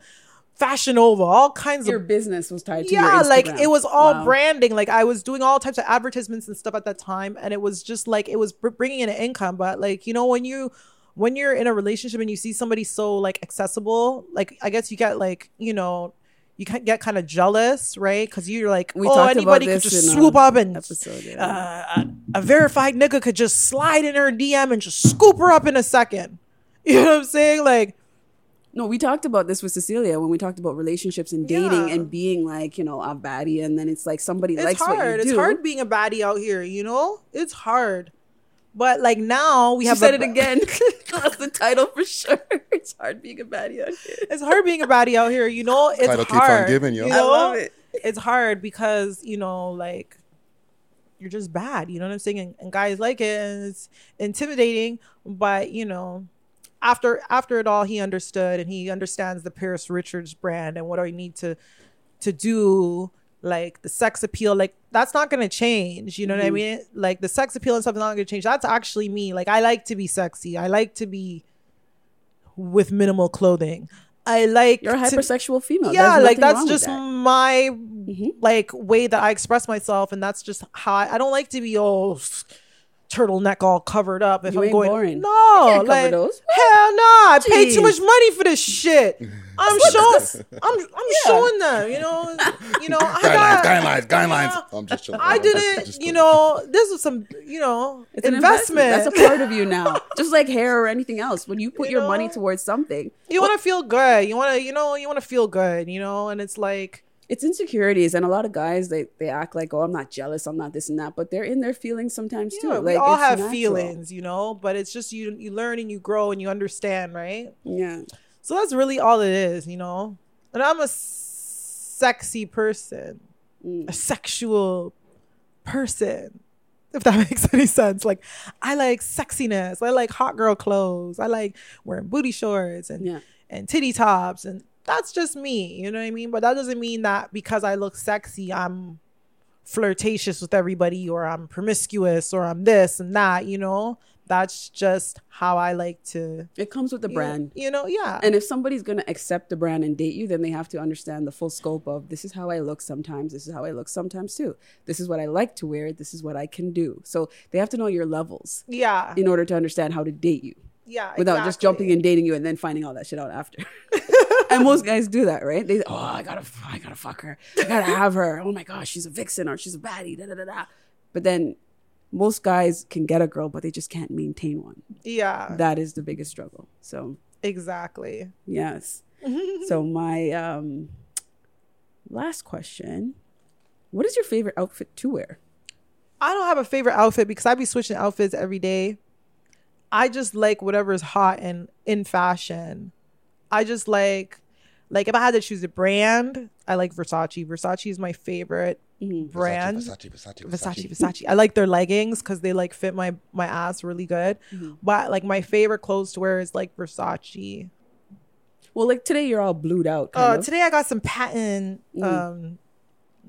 fashion over all kinds your of Your business was tied to your yeah like it was all Wow. branding. Like i was doing all types of advertisements and stuff at that time and it was just like it was br- bringing in an income but like you know when you when you're in a relationship and you see somebody so like accessible like i guess you get like you know you can get kind of jealous right because you're like We oh anybody could just swoop uh, up and episode, yeah. uh, a, a verified nigga could just slide in her dm and just scoop her up in a second you know what i'm saying like No, we talked about this with Cecilia when we talked about relationships and dating Yeah. and being like, you know, a baddie, and then it's like somebody it's likes hard. what you do. It's hard being a baddie out here, you know? It's hard. But like now we She have said a- it again. That's the title for sure. It's hard being a baddie out here. It's hard being a baddie out here, you know? It's Title keeps on hard. giving, yo. you I love it. It's hard because, you know, like you're just bad, you know what I'm saying? And, and guys like it and it's intimidating, but you know, after after it all he understood and he understands the Paris Richards brand and what I need to to do like the sex appeal like that's not gonna change you know what i mean like the sex appeal and stuff is not gonna change that's actually me like i like to be sexy i like to be with minimal clothing i like You're a to- hypersexual female. yeah like that's just that. my Mhm. like way that i express myself and that's just how i, I don't like to be all s- turtleneck all covered up if You i'm ain't going boring. no can't cover like those. hell no i paid too much money for this shit i'm showing i'm i'm Yeah. showing them you know you know i guidelines, got guidelines, guidelines. Yeah. I'm just joking. I didn't, you know, this was some, you know, It's an investment. investment. That's a part of you now. Just like hair or anything else. When you put You your money towards something, you want to feel good. You want to, you know, you want to feel good, you know, and it's like, it's insecurities. And a lot of guys, they, they act like, oh, I'm not jealous. I'm not this and that. But they're in their feelings sometimes too. yeah, like we all have natural. feelings, you know, but it's just you, you learn and you grow and you understand, right? Yeah. So that's really all it is, you know. And I'm a sexy person, Mm. a sexual person. If that makes any sense. Like I like sexiness. I like hot girl clothes. I like wearing booty shorts and Yeah. and titty tops and that's just me, you know what I mean? But that doesn't mean that because I look sexy, I'm flirtatious with everybody or I'm promiscuous or I'm this and that, you know? That's just how I like to It comes with the you- brand. You know, yeah. And if somebody's going to accept the brand and date you, then they have to understand the full scope of this is how I look sometimes. This is how I look sometimes too. This is what I like to wear. This is what I can do. So they have to know your levels yeah. in order to understand how to date you Yeah. without just jumping and dating you and then finding all that shit out after. and most guys do that, right? They, oh, I gotta, I gotta fuck her. I gotta have her. Oh my gosh, she's a vixen or she's a baddie. Da, da, da, da. But then most guys can get a girl, but they just can't maintain one. Yeah. That is the biggest struggle. So exactly. Yes. so my um last question. What is your favorite outfit to wear? I don't have a favorite outfit because I be switching outfits every day. I just like whatever's hot and in fashion. I just like like if I had to choose a brand, I like Versace. Versace is my favorite brand. Versace, Versace, Versace, Versace, Versace. I like their leggings because they like fit my my ass really good. But like my favorite clothes to wear is like Versace. Well, like today you're all blued out. Kind Uh. Mm. today I got some patent um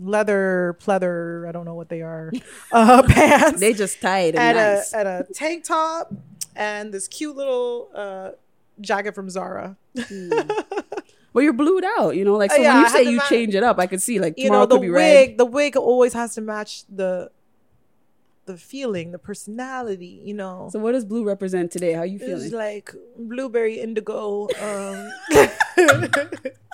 leather pleather. I don't know what they are. Uh, pants They just tied and and nice. a and a tank top and this cute little uh jacket from Zara. Well, you're blued out, you know. Like so, Uh, yeah, when you say you ma- change it up, I could see like you tomorrow know the could be wig red. the wig always has to match the the feeling the personality you know So, what does blue represent today? How you feeling? it's like blueberry indigo um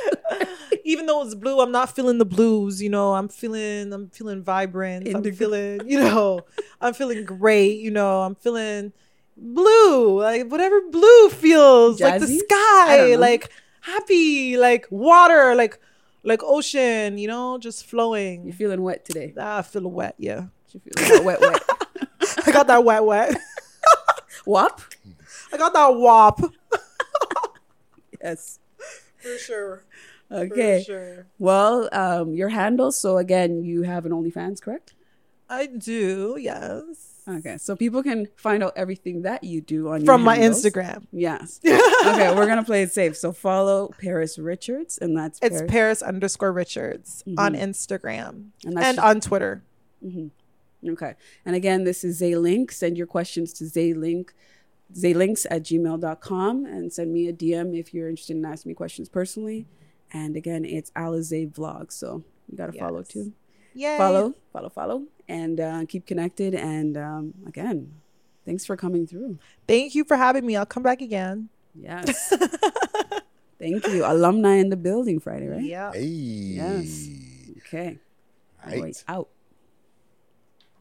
even though it's blue i'm not feeling the blues you know i'm feeling i'm feeling vibrant i'm feeling you know i'm feeling great you know i'm feeling blue like whatever blue feels like the sky like happy like water like like ocean you know just flowing You're feeling wet today? Ah, I feel wet, yeah. You wet, wet, wet. I got that wet, wet. Wop? I got that wop. Yes. For sure. Okay. sure. Well, um, your handle. So again, you have an OnlyFans, correct? I do, yes. Okay, so people can find out everything that you do on From my handles. Instagram. Yes. okay, we're gonna play it safe. So follow Paris Richards, and that's It's Paris. Paris underscore Richards on Instagram And and, on Twitter. Okay. And again, this is Zaelink. Send your questions to Zaelink, zaelinks at gmail.com and send me a DM if you're interested in asking me questions personally. And again, it's Alizé Vlog. So you got to follow too. Yeah. Follow, follow, follow, and uh, keep connected. And um, again, thanks for coming through. Thank you for having me. I'll come back again. Yes. Thank you. Alumni in the building Friday, right? Yeah. Hey. Yes. Okay. Right. Wait, out.